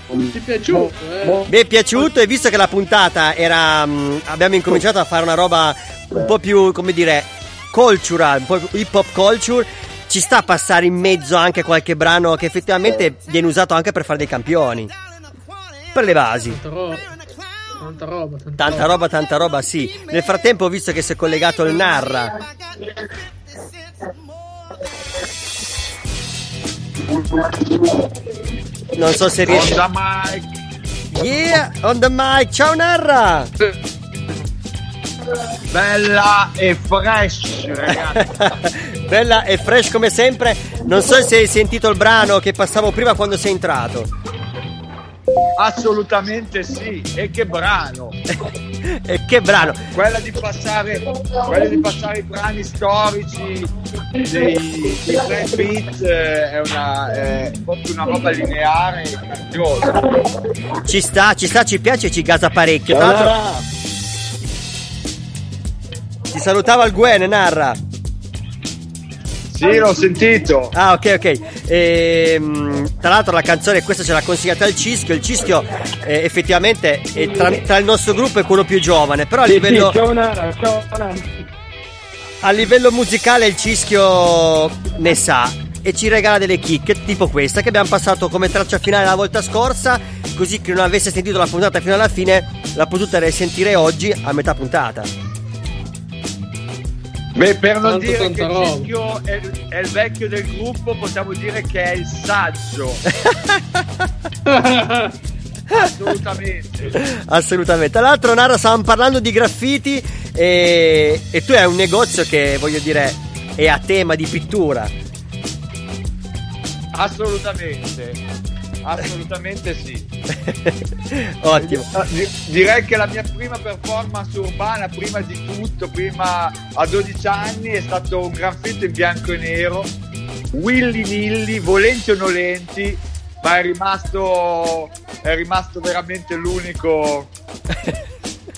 Ti è piaciuto, eh? Mi è piaciuto e visto che la puntata era. mm, abbiamo incominciato a fare una roba un po' più, come dire, cultural, un po' hip hop culture. Ci sta a passare in mezzo anche qualche brano che effettivamente viene usato anche per fare dei campioni. Per le basi. Tanta roba. Tanta roba. Tanta Tanta roba, tanta roba, sì. Nel frattempo ho visto che si è collegato il Narra. Non so se riesce. On the mic. Yeah, on the mic. Ciao Narra. Bella e fresh, ragazzi. Bella e fresh come sempre. Non so se hai sentito il brano che passavo prima quando sei entrato. Assolutamente sì. E che brano. E che brano. Quella di passare, quella di passare i brani storici dei, dei Brad Pitt eh, è, una, è proprio una roba lineare e grandiosa. Ci sta, ci sta, ci piace, ci gasa parecchio. Tra l'altro, ti salutava il Gwen, Narra. Sì, l'ho sentito. Ah, ok, ok. Ehm, tra l'altro la canzone questa ce l'ha consigliata il Cischio. Il Cischio eh, effettivamente è tra, tra il nostro gruppo è quello più giovane, però a livello, a livello musicale il Cischio ne sa e ci regala delle chicche tipo questa che abbiamo passato come traccia finale la volta scorsa, così chi non avesse sentito la puntata fino alla fine l'ha potuta risentire oggi a metà puntata. Beh, per non Tanto, dire che roba. Cischio è, è il vecchio del gruppo, possiamo dire che è il saggio. Assolutamente. Assolutamente. Tra l'altro, Nara, stavamo parlando di graffiti e, e tu hai un negozio che, voglio dire, è a tema di pittura. Assolutamente. Assolutamente sì. Ottimo. Ah, di- Direi che la mia prima performance urbana, prima di tutto, prima a 12 anni, è stato un graffito in bianco e nero. Willy nilly, volenti o nolenti, ma è rimasto, è rimasto veramente l'unico.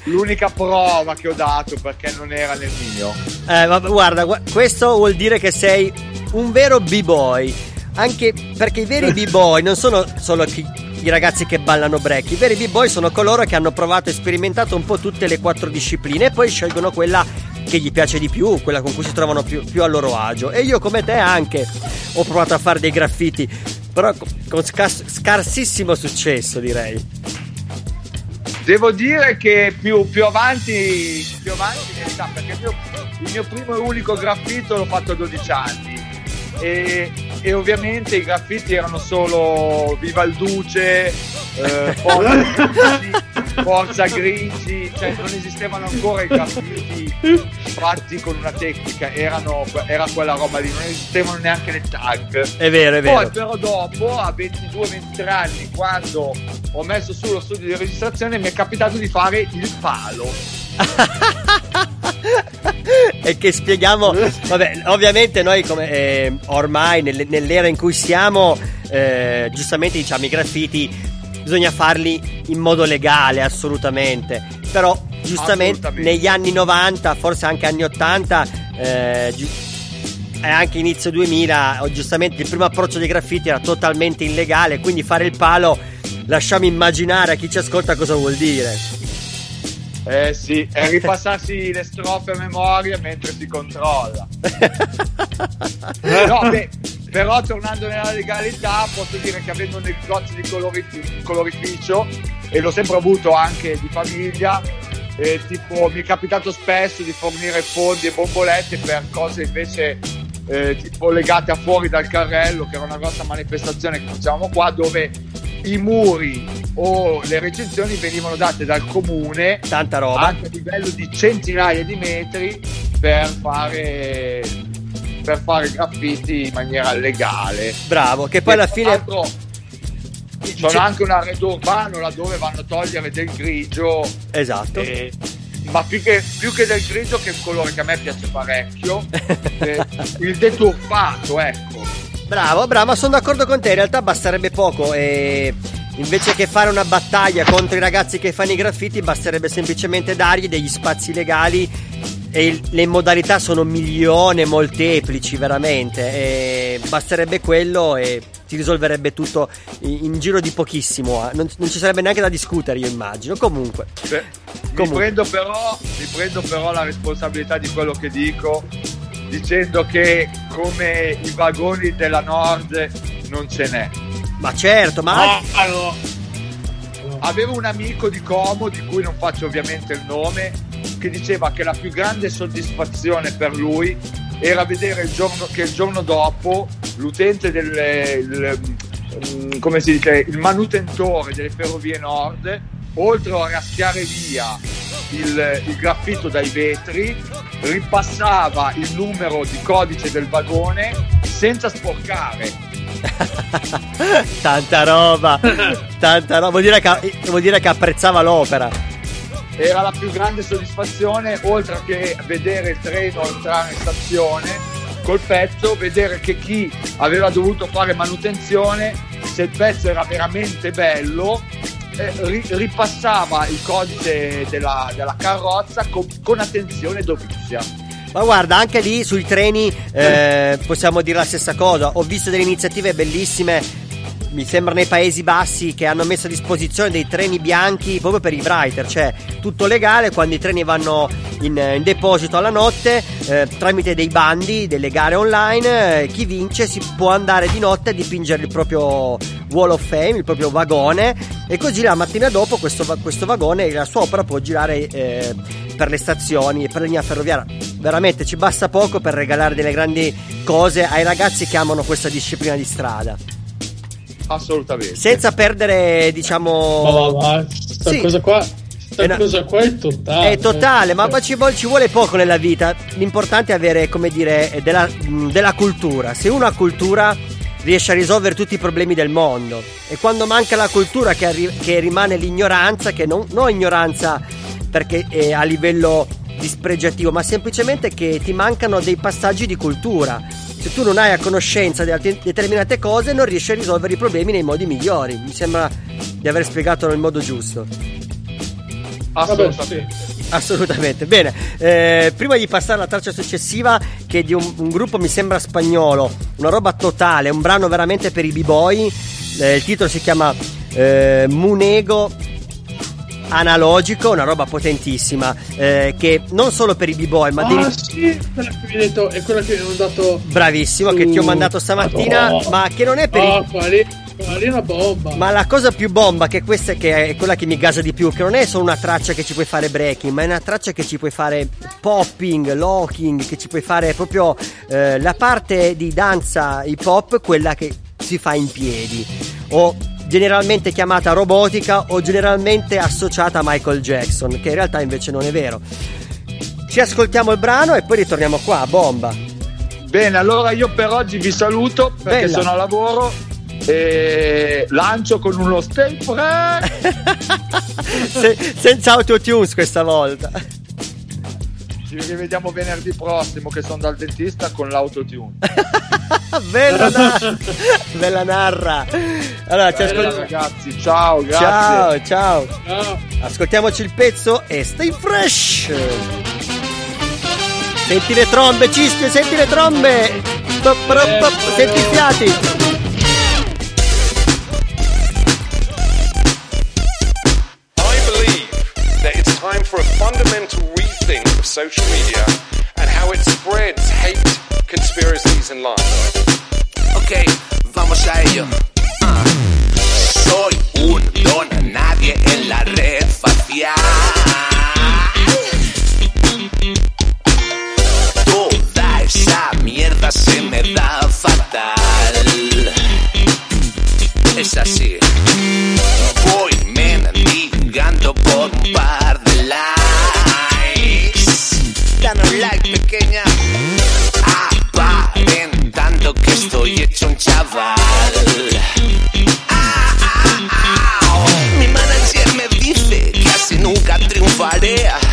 L'unica prova che ho dato perché non era nel mio. Eh, vabbè, guarda, gu- questo vuol dire che sei un vero b-boy. Anche perché i veri b-boy non sono solo chi- i ragazzi che ballano break, i veri b-boy sono coloro che hanno provato e sperimentato un po' tutte le quattro discipline e poi scelgono quella che gli piace di più, quella con cui si trovano più, più a loro agio. E io come te anche ho provato a fare dei graffiti, però co- con scas- scarsissimo successo direi. Devo dire che più, più avanti, più avanti in realtà, perché il mio, il mio primo e unico graffito l'ho fatto a 12 anni. E, e ovviamente i graffiti erano solo Viva il Duce, eh, foto, Forza Grigi, cioè non esistevano ancora i graffiti fatti con una tecnica, erano, era quella roba lì, non esistevano neanche le tag. È vero, è Poi vero. però dopo, a 22-23 anni, quando ho messo su lo studio di registrazione, mi è capitato di fare il palo. e che spieghiamo, vabbè, ovviamente noi come eh, ormai nelle- nell'era in cui siamo, eh, giustamente diciamo i graffiti bisogna farli in modo legale assolutamente, però giustamente Assolutamente. negli anni 90, forse anche anni 80, eh, gi- e anche inizio 2000, o giustamente il primo approccio dei graffiti era totalmente illegale, quindi fare il palo lasciamo immaginare a chi ci ascolta cosa vuol dire. Eh sì, e ripassarsi le strofe a memoria mentre si controlla. No, beh, però tornando nella legalità posso dire che avendo un negozio di colorif- colorificio e l'ho sempre avuto anche di famiglia, eh, tipo mi è capitato spesso di fornire fondi e bombolette per cose invece eh, tipo legate a fuori dal carrello, che era una grossa manifestazione che facevamo qua, dove i muri o le recensioni venivano date dal comune Tanta roba. anche a livello di centinaia di metri per fare per fare graffiti in maniera legale Bravo, che poi alla fine... Tra l'altro, c'è anche un arredo urbano laddove vanno a togliere del grigio Esatto. eh, ma più che, più che del grigio che è un colore che a me piace parecchio eh, il deturpato ecco Bravo, bravo, ma sono d'accordo con te. In realtà basterebbe poco. E invece che fare una battaglia contro i ragazzi che fanno i graffiti, basterebbe semplicemente dargli degli spazi legali. E le modalità sono milione, molteplici, veramente. E basterebbe quello e ti risolverebbe tutto in, in giro di pochissimo. eh. Non, non ci sarebbe neanche da discutere, io immagino. Comunque, Beh, mi, Comunque. prendo però, mi prendo però la responsabilità di quello che dico dicendo che come i vagoni della Nord non ce n'è. ma certo, ma. No. Avevo un amico di Como, di cui non faccio ovviamente il nome, che diceva che la più grande soddisfazione per lui era vedere il giorno, che il giorno dopo l'utente del il, mm, come si dice, il manutentore delle ferrovie nord, oltre a raschiare via il, il graffito dai vetri, ripassava il numero di codice del vagone senza sporcare. tanta roba, tanta roba. Vuol dire, che, vuol dire che apprezzava l'opera. era la più grande soddisfazione oltre che vedere il treno entrare in stazione col pezzo vedere che chi aveva dovuto fare manutenzione se il pezzo era veramente bello eh, ri- ripassava il codice della, della carrozza con, con attenzione dovizia Ma guarda, anche lì sui treni eh, possiamo dire la stessa cosa. Ho visto delle iniziative bellissime. Mi sembra nei Paesi Bassi che hanno messo a disposizione dei treni bianchi proprio per i writer, cioè tutto legale quando i treni vanno in, in deposito alla notte eh, tramite dei bandi, delle gare online, eh, chi vince si può andare di notte a dipingere il proprio Wall of Fame, il proprio vagone e così la mattina dopo questo, questo vagone, la sua opera può girare eh, per le stazioni e per la linea ferroviaria. Veramente ci basta poco per regalare delle grandi cose ai ragazzi che amano questa disciplina di strada. Assolutamente Senza perdere, diciamo. Ma va, va, sta Sì. cosa qua, sta È una- cosa qua è totale. È totale, ma, ma ci, vuole, ci vuole poco nella vita. L'importante è avere, come dire, eh, della, della cultura. Se uno ha cultura, riesce a risolvere tutti i problemi del mondo. E quando manca la cultura, che, arri- che rimane l'ignoranza, che non, non ignoranza perché è a livello dispregiativo, ma semplicemente che ti mancano dei passaggi di cultura. Se tu non hai a conoscenza di determinate cose, non riesci a risolvere i problemi nei modi migliori. Mi sembra di aver spiegato nel modo giusto. assolutamente Assolutamente, bene. Eh, prima di passare alla traccia successiva, che è di un, un gruppo mi sembra spagnolo, una roba totale, un brano veramente per i b-boy. Eh, il titolo si chiama eh, Munego Analogico, una roba potentissima. eh, che non solo per i b-boy, ma Ah, devi. sì, quella che mi hai detto, è quella che mi hanno dato. Bravissimo, che ti ho mandato stamattina, Madonna. ma che non è per Ah, i. una bomba. Ma la cosa più bomba che questa che è quella che mi gasa di più, che non è solo una traccia che ci puoi fare breaking, ma è una traccia che ci puoi fare popping, locking, che ci puoi fare proprio eh, la parte di danza hip hop, quella che si fa in piedi. O generalmente chiamata robotica o generalmente associata a Michael Jackson, che in realtà invece non è vero. Ci ascoltiamo il brano e poi ritorniamo qua a bomba. Bene, allora io per oggi vi saluto perché Bella. sono a lavoro e lancio con uno fresh. Se- senza autotunes questa volta. Ci rivediamo venerdì prossimo che sono dal dentista con l'autotune. bella, narra. bella narra. Allora, ci Bella, ascol- ragazzi, ciao, Ciao, grazie. ciao. Ascoltiamoci il pezzo e stay fresh. Senti le trombe, Cischio, senti le trombe. Pop, Senti i fiati. Social media and how it spreads hate, conspiracies, and lies. Ok, vamos a ello. Ah. Soy un don nadie en la red facial. ter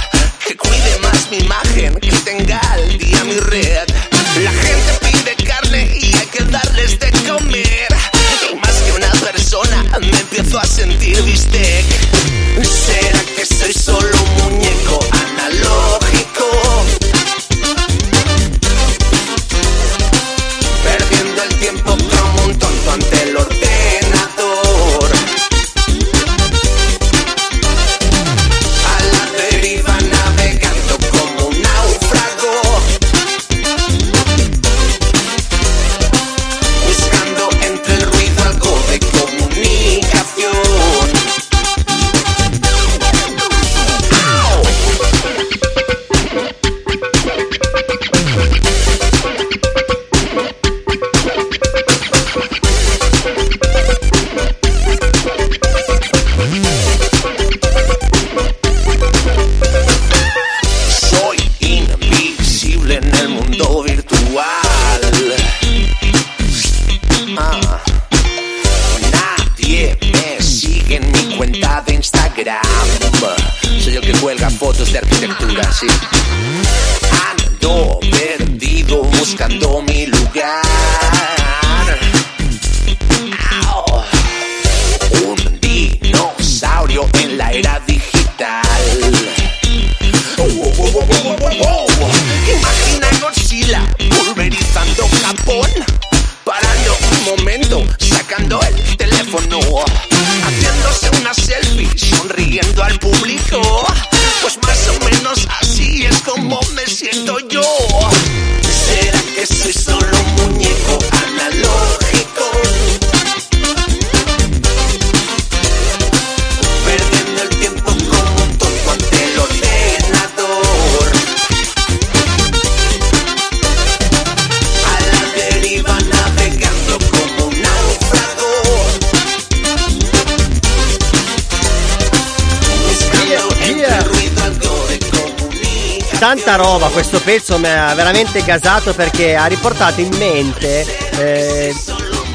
Tanta roba, questo pezzo mi ha veramente gasato perché ha riportato in mente eh,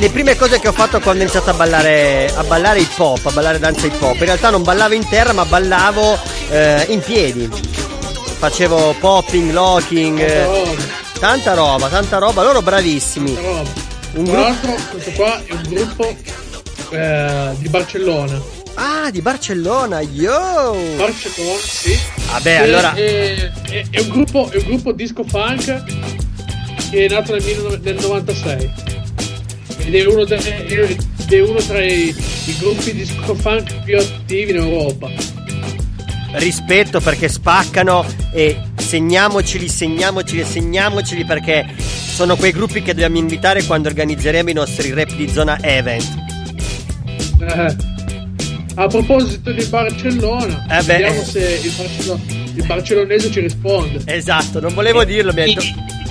le prime cose che ho fatto quando ho iniziato a ballare, a ballare hip hop, a ballare danza hip hop. In realtà non ballavo in terra ma ballavo eh, in piedi. Facevo popping, locking, eh, tanta roba, tanta roba, loro bravissimi. Un Tra gruppo... l'altro, questo qua è un gruppo eh, di Barcellona. Ah, di Barcellona, yo! Barcellona, sì. Vabbè, E- allora... È, è- è un gruppo, è un gruppo disco funk che è nato nel 1996. Ed è uno, de- è uno tra i, i gruppi disco funk più attivi in Europa. rispetto perché spaccano e segniamoceli, segniamoceli, segniamoceli perché sono quei gruppi che dobbiamo invitare quando organizzeremo i nostri rap di zona event. A proposito di Barcellona, Eh vediamo se il, Barcello- il barcellonese ci risponde. Esatto, non volevo dirlo, mi ha detto...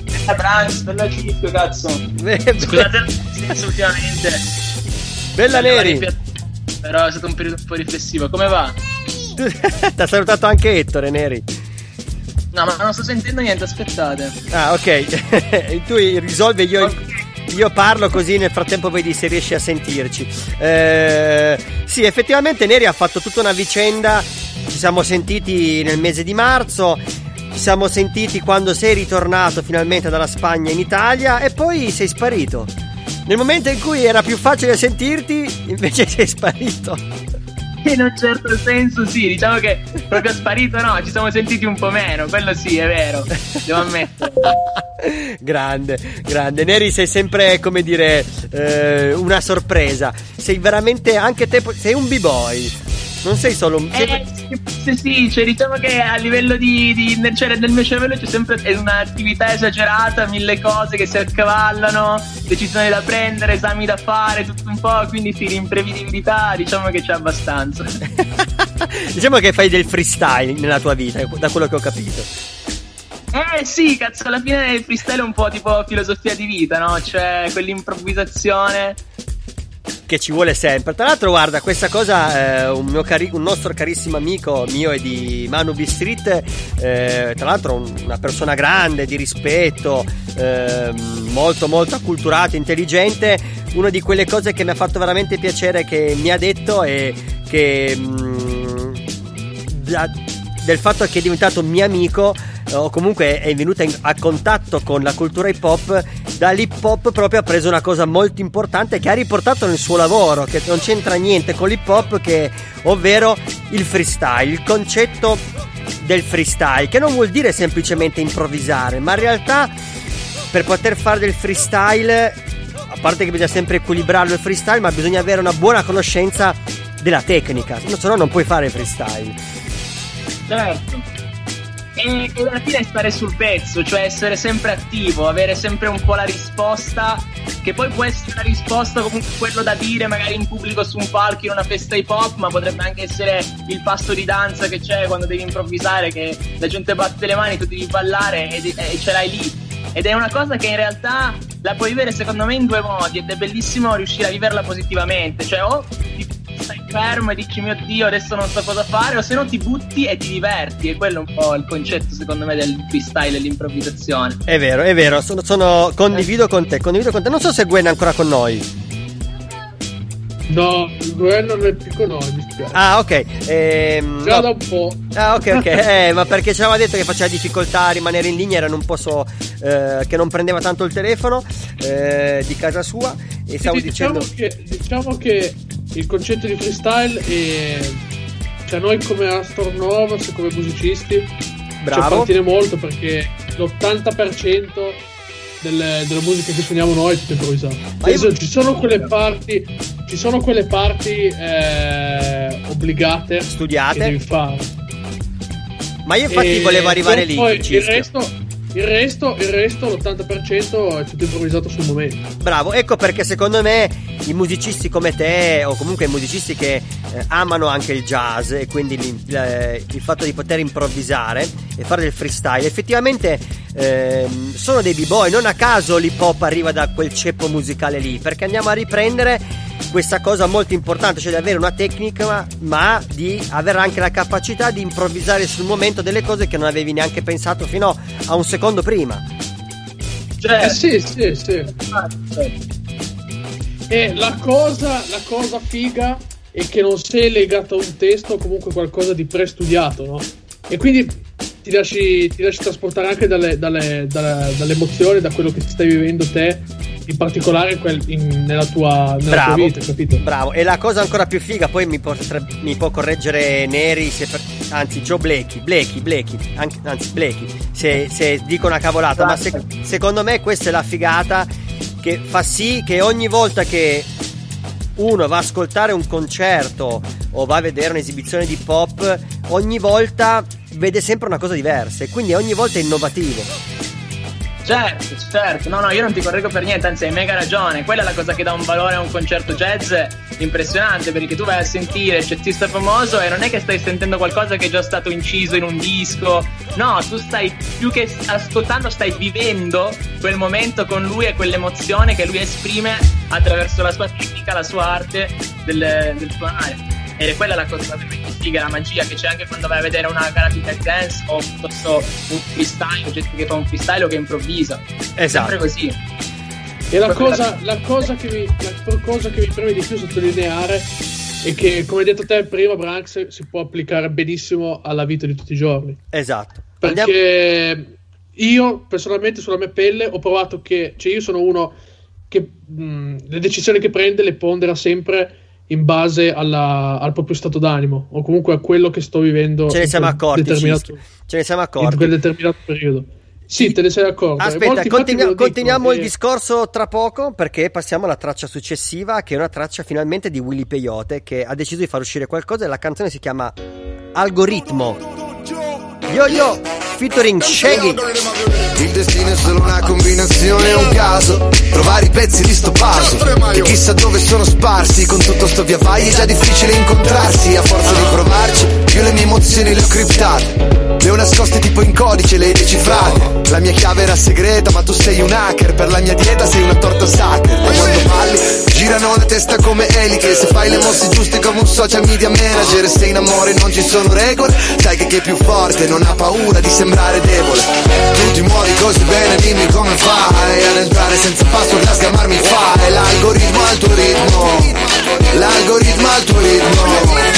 Bella Branch, bella Chip, cazzo. Scusate senso ultimamente. Bella pia- però è stato un periodo un po' riflessivo. Come va? Ti ha salutato anche Ettore, Neri. No, ma non sto sentendo niente, aspettate. Ah, ok. tu risolvi, io, io parlo così nel frattempo vedi se riesci a sentirci. Eh, sì, effettivamente Neri ha fatto tutta una vicenda. Ci siamo sentiti nel mese di marzo. Ci siamo sentiti quando sei ritornato finalmente dalla Spagna in Italia e poi sei sparito. Nel momento in cui era più facile sentirti, invece sei sparito. In un certo senso sì, diciamo che proprio sparito no, ci siamo sentiti un po' meno, quello sì, è vero, devo ammettere. grande, grande. Neri sei sempre, come dire, eh, una sorpresa. Sei veramente anche te, sei un b-boy. Non sei solo un... Eh, sì, sì, cioè diciamo che a livello di, di nel, cioè, nel mio cervello c'è sempre un'attività esagerata, mille cose che si accavallano, decisioni da prendere, esami da fare, tutto un po', quindi sì, l'imprevedibilità diciamo che c'è abbastanza. diciamo che fai del freestyle nella tua vita, da quello che ho capito. Eh sì, cazzo, alla fine il freestyle è un po' tipo filosofia di vita, no? Cioè quell'improvvisazione che ci vuole sempre. Tra l'altro, guarda, questa cosa, eh, un, cari- un, nostro carissimo amico mio e di Manu B Street, eh, tra l'altro un, una persona grande, di rispetto, eh, molto molto acculturato, intelligente, una di quelle cose che mi ha fatto veramente piacere che mi ha detto è che mh, del fatto che è diventato mio amico o comunque è venuta in, a contatto con la cultura hip hop, dall'hip hop proprio ha preso una cosa molto importante che ha riportato nel suo lavoro, che non c'entra niente con l'hip hop, ovvero il freestyle, il concetto del freestyle, che non vuol dire semplicemente improvvisare, ma in realtà per poter fare del freestyle, a parte che bisogna sempre equilibrarlo il freestyle, ma bisogna avere una buona conoscenza della tecnica, se no non puoi fare freestyle. Certo e, e alla fine stare sul pezzo, cioè essere sempre attivo, avere sempre un po' la risposta, che poi può essere una risposta comunque quello da dire magari in pubblico su un palco in una festa hip hop, ma potrebbe anche essere il passo di danza che c'è quando devi improvvisare, che la gente batte le mani, tu devi ballare e, e ce l'hai lì. Ed è una cosa che in realtà la puoi vivere secondo me in due modi ed è bellissimo riuscire a viverla positivamente, cioè o stai fermo e dici mio dio adesso non so cosa fare o se no ti butti e ti diverti e quello è un po' il concetto secondo me del freestyle e dell'improvvisazione è vero è vero sono, sono condivido con te condivido con te non so se Gwen è ancora con noi No, Gwen non è più con noi, mi spiace. Ah, ok. Ehm, Già no. da un po'. Ah, ok, ok. eh, ma perché ci aveva detto che faceva difficoltà a rimanere in linea, erano un po' so. Eh, che non prendeva tanto il telefono eh, di casa sua. E stavo sì, diciamo dicendo. Che, diciamo che il concetto di freestyle è cioè noi come Astronovas come musicisti Bravo. ci appartiene molto perché l'80% delle, delle musiche che suoniamo noi è tutto improvvisato. Adesso ci sono quelle parti ci sono quelle parti eh, obbligate studiate. che devi fare. Ma io infatti e volevo arrivare lì poi il resto il resto, il resto, l'80% è tutto improvvisato sul momento. Bravo, ecco perché secondo me i musicisti come te, o comunque i musicisti che eh, amano anche il jazz e quindi il, eh, il, fatto di poter improvvisare e fare del freestyle, effettivamente eh, sono dei b-boy. Non a caso l'hip hop arriva da quel ceppo musicale lì, perché andiamo a riprendere questa cosa molto importante, cioè di avere una tecnica, ma, ma, di avere anche la capacità di improvvisare sul momento delle cose che non avevi neanche pensato fino a un secondo prima. Cioè, eh sì, sì, sì. E la cosa, la cosa figa è che non sei legato a un testo o comunque qualcosa di prestudiato, no? E quindi ti lasci, ti lasci trasportare anche dalle, dalle, dalle, dalle emozioni, da quello che stai vivendo te in particolare quel, in, nella, tua, nella bravo, tua vita, capito? Bravo, e la cosa ancora più figa, poi mi, potrebbe, mi può correggere Neri, se, anzi Joe Blakey, Blakey, Blakey, anche, anzi Blakey, se, se dico una cavolata, ma se, secondo me questa è la figata che fa sì che ogni volta che uno va a ascoltare un concerto o va a vedere un'esibizione di pop, ogni volta vede sempre una cosa diversa e quindi ogni volta è innovativo. Certo, certo, no, no, io non ti correggo per niente, anzi hai mega ragione. Quella è la cosa che dà un valore a un concerto jazz impressionante, perché tu vai a sentire il jazzista famoso e non è che stai sentendo qualcosa che è già stato inciso in un disco, no, tu stai più che ascoltando, stai vivendo quel momento con lui e quell'emozione che lui esprime attraverso la sua tecnica, la sua arte del, del suonare. Ed è quella la cosa veramente figa, la magia che c'è anche quando vai a vedere una gara di tech dance o piuttosto un freestyle, gente che fa un freestyle o che improvvisa. È Esatto. sempre così. E la cosa, la, cosa che mi, la cosa che mi preme di più sottolineare è che, come hai detto te prima, Branks, si può applicare benissimo alla vita di tutti i giorni. Esatto. Perché io personalmente sulla mia pelle ho provato che, cioè io sono uno che mh, le decisioni che prende le pondera sempre in base alla- al proprio stato d'animo o comunque a quello che sto vivendo Ce ne siamo accorti. determinato. Ce ne siamo in quel accorti. determinato periodo. Sì, te ne sei accorto. E Aspetta, dicono continuiamo il che- discorso tra poco perché passiamo alla traccia successiva che è una traccia finalmente di Willy Peyote che ha deciso di far uscire qualcosa e la canzone si chiama Algoritmo. Yo yo, featuring Shaggy. Il destino è solo una combinazione, un caso. Trovare i pezzi di sto puzzle E chissà dove sono sparsi. Con tutto sto via vai è già difficile incontrarsi. A forza di provarci Io le mie emozioni le ho criptate Le ho nascoste tipo in codice, le hai decifrate. La mia chiave era segreta ma tu sei un hacker. Per la mia dieta sei una torta sacra. Ma quando parli girano la testa come eliche. Se fai le mosse giuste come un social media manager se in amore non ci sono regole Sai che chi è più forte non ha paura di sembrare debole. Tu ti muovi così bene, dimmi come fai Ad entrare senza password, a sgamarmi fai. L'algoritmo al tuo ritmo. L'algoritmo al tuo ritmo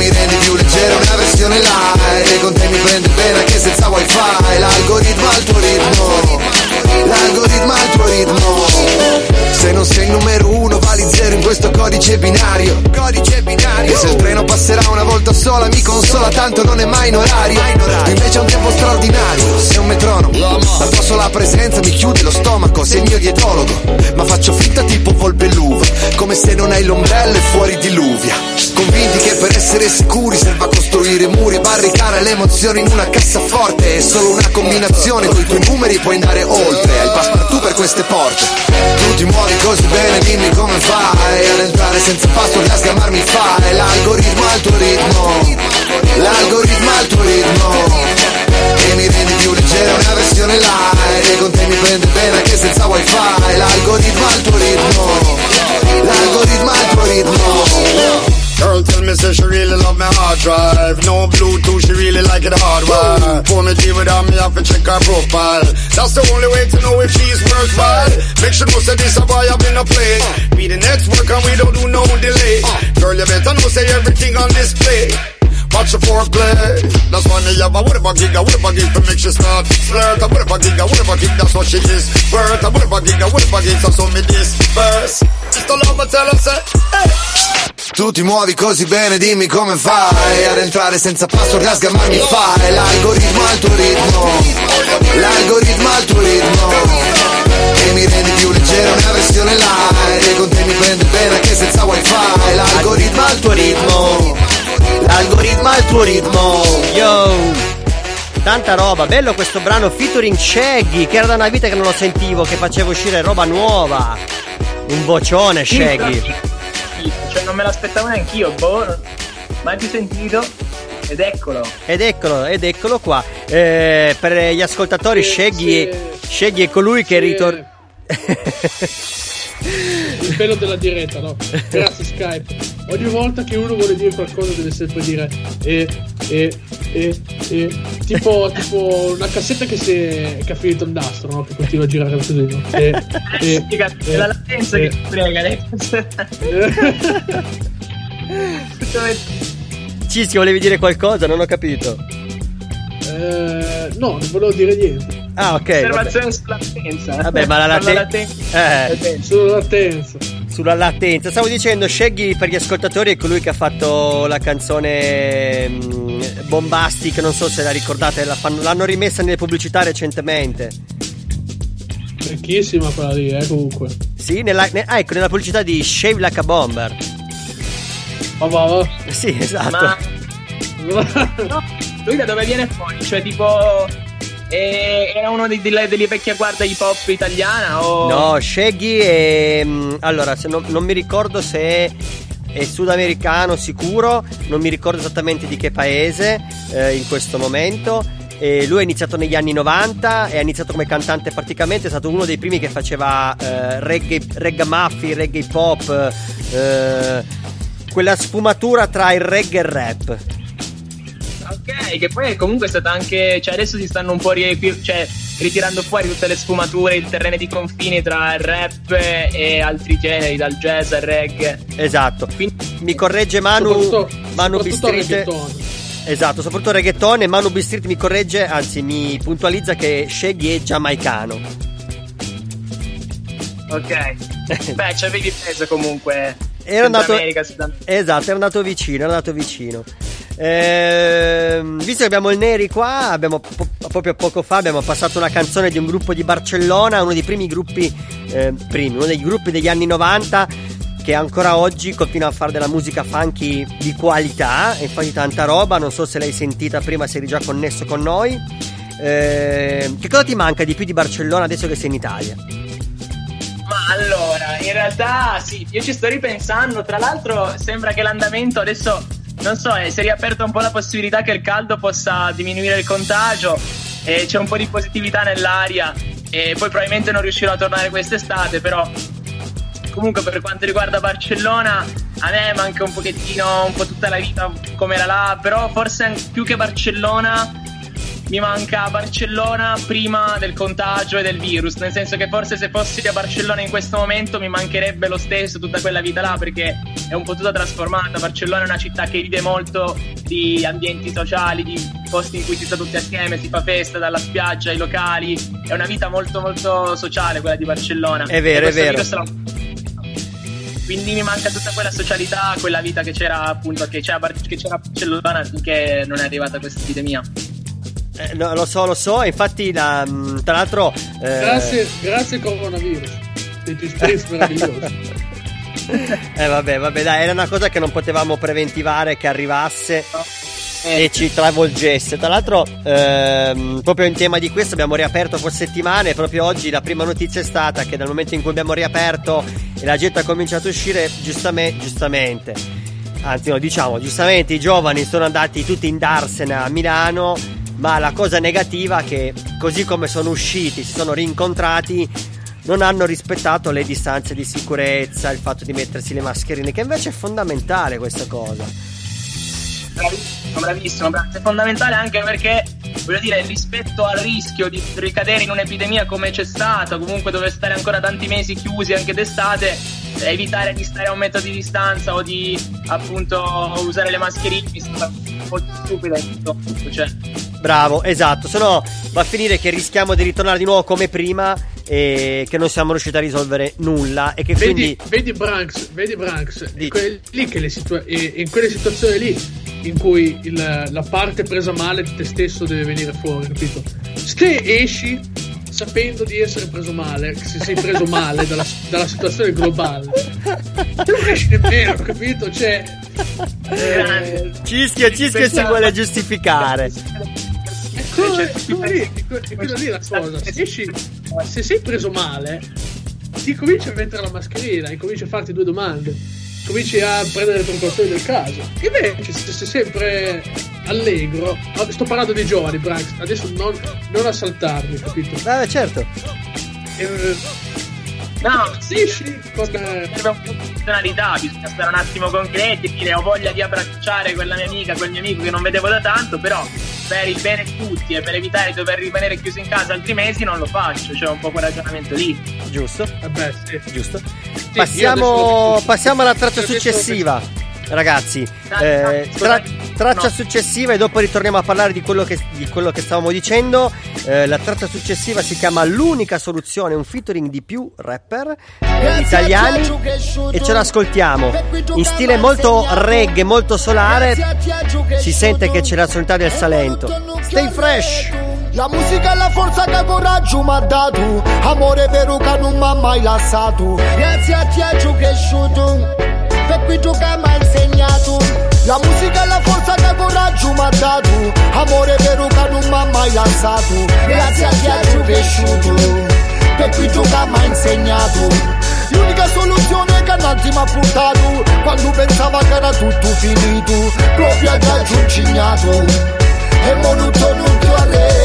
mi rendi più leggero una versione light. E con te mi prende bene anche senza wifi. L'algoritmo al tuo ritmo. L'algoritmo al tuo ritmo se non sei il numero uno vali zero in questo codice binario. Codice binario. E se il treno passerà una volta sola mi consola tanto non è mai in orario. Invece è un tempo straordinario. Sei un metronomo. La tua sola presenza mi chiude lo stomaco Sei il mio dietologo. Ma faccio finta tipo volpe l'uva Come se non hai l'ombrello e fuori diluvia. Convinti che per essere sicuri serva costruire muri e barricare le emozioni in una cassaforte. È solo una combinazione Con i tuoi numeri puoi andare oltre. Hai il passepartout per queste porte. Tu ti muovi così bene, dimmi come fai Ad entrare senza password, a sgamarmi fai. L'algoritmo al tuo ritmo L'algoritmo al tuo ritmo. E mi rendi più leggero una versione light E con te mi prende bene anche senza wifi. L'algoritmo al tuo ritmo L'algoritmo al tuo ritmo Girl tell me say she really love my hard drive. No Bluetooth, she really like it hardwired For me deal without me, have to check her profile. That's the only way to know if she's worthwhile. Make sure know say this a boy I've been a play. Be the next work and we don't do no delay. Girl you better know say everything on display. Watch the foreplay. That's why me have a whatever gig, a whatever gig to make she start. Flirt A whatever gig, a whatever gig, that's what she is. Worth a whatever gig, a whatever gig, so so me this verse Just a love tell her say hey. Tu ti muovi così bene, dimmi come fai Ad entrare senza password, a sgamarmi fai L'algoritmo al tuo ritmo L'algoritmo al tuo ritmo E mi rendi più leggero una versione light E con te mi prende bene anche senza wifi L'algoritmo al tuo ritmo L'algoritmo al tuo ritmo Yo! Tanta roba, bello questo brano featuring Shaggy, che era da una vita che non lo sentivo, che faceva uscire roba nuova. Un vocione Shaggy. Cioè, non me l'aspettavo neanch'io, boh. Mai più sentito. Ed eccolo. Ed eccolo, ed eccolo qua. Eh, per gli ascoltatori, Shaggy, Shaggy è colui che ritorna. Il pelo della diretta, no? Grazie Skype. Ogni volta che uno vuole dire qualcosa deve sempre dire e, e, e, e. Tipo, tipo una cassetta che, si è, che ha finito il nastro, no? Che continua a girare così, no? E, e, è la latenza che ti frega, eh. Cischi, volevi dire qualcosa? Non ho capito. Eh, no, non volevo dire niente. Ah, ok. Osservazione sulla latenza. Vabbè, ma la latenza. Eh. Sulla latenza. Sulla latenza. Stavo dicendo, Shaggy per gli ascoltatori è colui che ha fatto la canzone mm, Bombastic. Non so se la ricordate, la fanno- l'hanno rimessa nelle pubblicità recentemente. Vecchissima quella lì, eh, comunque. Sì, nella, ne- ah, ecco, nella pubblicità di Shave Like a Bomber. Ma va, va. Sì, esatto. Ma- No, lui da dove viene fuori? Cioè, tipo. Era uno dei- delle, delle vecchie guarda hip hop italiana o... No, Shaggy è. mm, Allora, non, non mi ricordo se è, è sudamericano sicuro, non mi ricordo esattamente di che paese eh, in questo momento. E lui è iniziato negli anni 90 e ha iniziato come cantante praticamente, è stato uno dei primi che faceva eh, reggae, reggae muffin, reggae hip hop, eh, quella sfumatura tra il reggae e il rap. Ok, che poi comunque è stata anche. Cioè, adesso si stanno un po' riequi- cioè, ritirando fuori tutte le sfumature, il terreno di confini tra il rap e altri generi, dal jazz al reggae. Esatto. Mi corregge Manu, Soprattutto- Manu soprattutto reggaeton. Esatto, soprattutto reggaeton e Manu Bistreet mi corregge, anzi mi puntualizza che Shaggy è giamaicano. Ok. Beh, ci avevi preso comunque. Era andato, America. esatto, era andato vicino, era andato vicino. Ehm, visto che abbiamo il Neri qua, abbiamo po- proprio poco fa abbiamo passato una canzone di un gruppo di Barcellona, uno dei primi gruppi, eh, primi, uno dei gruppi degli anni 90 che ancora oggi continua a fare della musica funky di qualità e infatti tanta roba, non so se l'hai sentita prima, se eri già connesso con noi. Ehm, che cosa ti manca di più di Barcellona adesso che sei in Italia? Ma allora, in realtà sì, io ci sto ripensando. Tra l'altro, sembra che l'andamento adesso, non so, eh, si è riaperta un po' la possibilità che il caldo possa diminuire il contagio. E c'è un po' di positività nell'aria. E poi probabilmente non riuscirò a tornare quest'estate, però. Comunque, per quanto riguarda Barcellona, a me manca un pochettino, un po' tutta la vita come era là. Però forse più che Barcellona mi manca Barcellona prima del contagio e del virus, nel senso che forse se fossi a Barcellona in questo momento mi mancherebbe lo stesso tutta quella vita là perché è un po' tutta trasformata. Barcellona è una città che vive molto di ambienti sociali, di posti in cui si sta tutti assieme, si fa festa dalla spiaggia ai locali, è una vita molto molto sociale quella di Barcellona. È vero, è vero. quindi mi manca tutta quella socialità, quella vita che c'era appunto che c'era, che c'era a Barcellona finché non è arrivata questa epidemia. Eh, no, lo so, lo so, infatti la- mm, tra l'altro... eh, Grazie, grazie coronavirus. Dei tuoi spritz meravigliosi. Eh vabbè, vabbè, dai, era una cosa che non potevamo preventivare che arrivasse e ci travolgesse. Tra l'altro, ehm, proprio in tema di questo abbiamo riaperto per settimane. Proprio oggi la prima notizia è stata che dal momento in cui abbiamo riaperto e la gente ha cominciato a uscire, giustamente, giustamente, anzi no, diciamo, giustamente i giovani sono andati tutti in Darsena a Milano. Ma la cosa negativa è che così come sono usciti, si sono rincontrati, non hanno rispettato le distanze di sicurezza, il fatto di mettersi le mascherine, che invece è fondamentale questa cosa. Bravissimo, bravissimo, bravissimo. È fondamentale anche perché, voglio dire, rispetto al rischio di ricadere in un'epidemia come c'è stata, comunque dove stare ancora tanti mesi chiusi anche d'estate, evitare di stare a un metro di distanza o di appunto usare le mascherine mi sembra molto stupida in tutto, cioè. Bravo, esatto, se no va a finire che rischiamo di ritornare di nuovo come prima e che non siamo riusciti a risolvere nulla e che Vedi, quindi... vedi Branks, vedi Branks, è que- lì che le situa- in quelle situazioni lì in cui il- la parte presa male di te stesso deve venire fuori, capito? Se esci sapendo di essere preso male, se sei preso male dalla, dalla situazione globale, non esci nemmeno, capito? Cioè, eh, Cischio, Cischio si vuole giustificare. È quello, è quello lì, la cosa. Se, esci- se sei preso male, ti cominci a mettere la mascherina, incominci a farti due domande, cominci a prendere le precauzioni del caso. Invece, se sei sempre allegro, sto parlando dei giovani, Brax, adesso non, non assaltarmi, capito? Ah, certo. Eh, No, sì, sì, con... serve un po' di funzionalità, bisogna stare un attimo concreti e dire ho voglia di abbracciare quella mia amica, quel mio amico che non vedevo da tanto, però per il bene di tutti e per evitare di dover rimanere chiuso in casa altri mesi non lo faccio, c'è un po' quel ragionamento lì. Giusto? Vabbè, sì. Giusto. io Passiamo, passiamo alla traccia successiva. Ragazzi, Dai, eh, tra-. Traccia No. successiva e dopo ritorniamo a parlare di quello che, di quello che stavamo dicendo. Eh, la traccia successiva si chiama L'unica soluzione, un featuring di più rapper eh, italiani e ce l'ascoltiamo in stile molto reggae, molto solare. Si sente che c'è la sonorità del Salento. Stay fresh! La musica è la forza che coraggio mi ha dato Amore vero che non mi ha mai lasciato Grazie a te ho cresciuto Per cui tu che mi hai insegnato La musica è la forza che coraggio mi ha dato Amore vero che non mi ha mai lasciato Grazie a chi ha cresciuto Per cui tu che mi ha insegnato. L'unica soluzione che Nanti mi ha portato Quando pensava che era tutto finito. Proprio a raggiungignato E mo non torno più a reto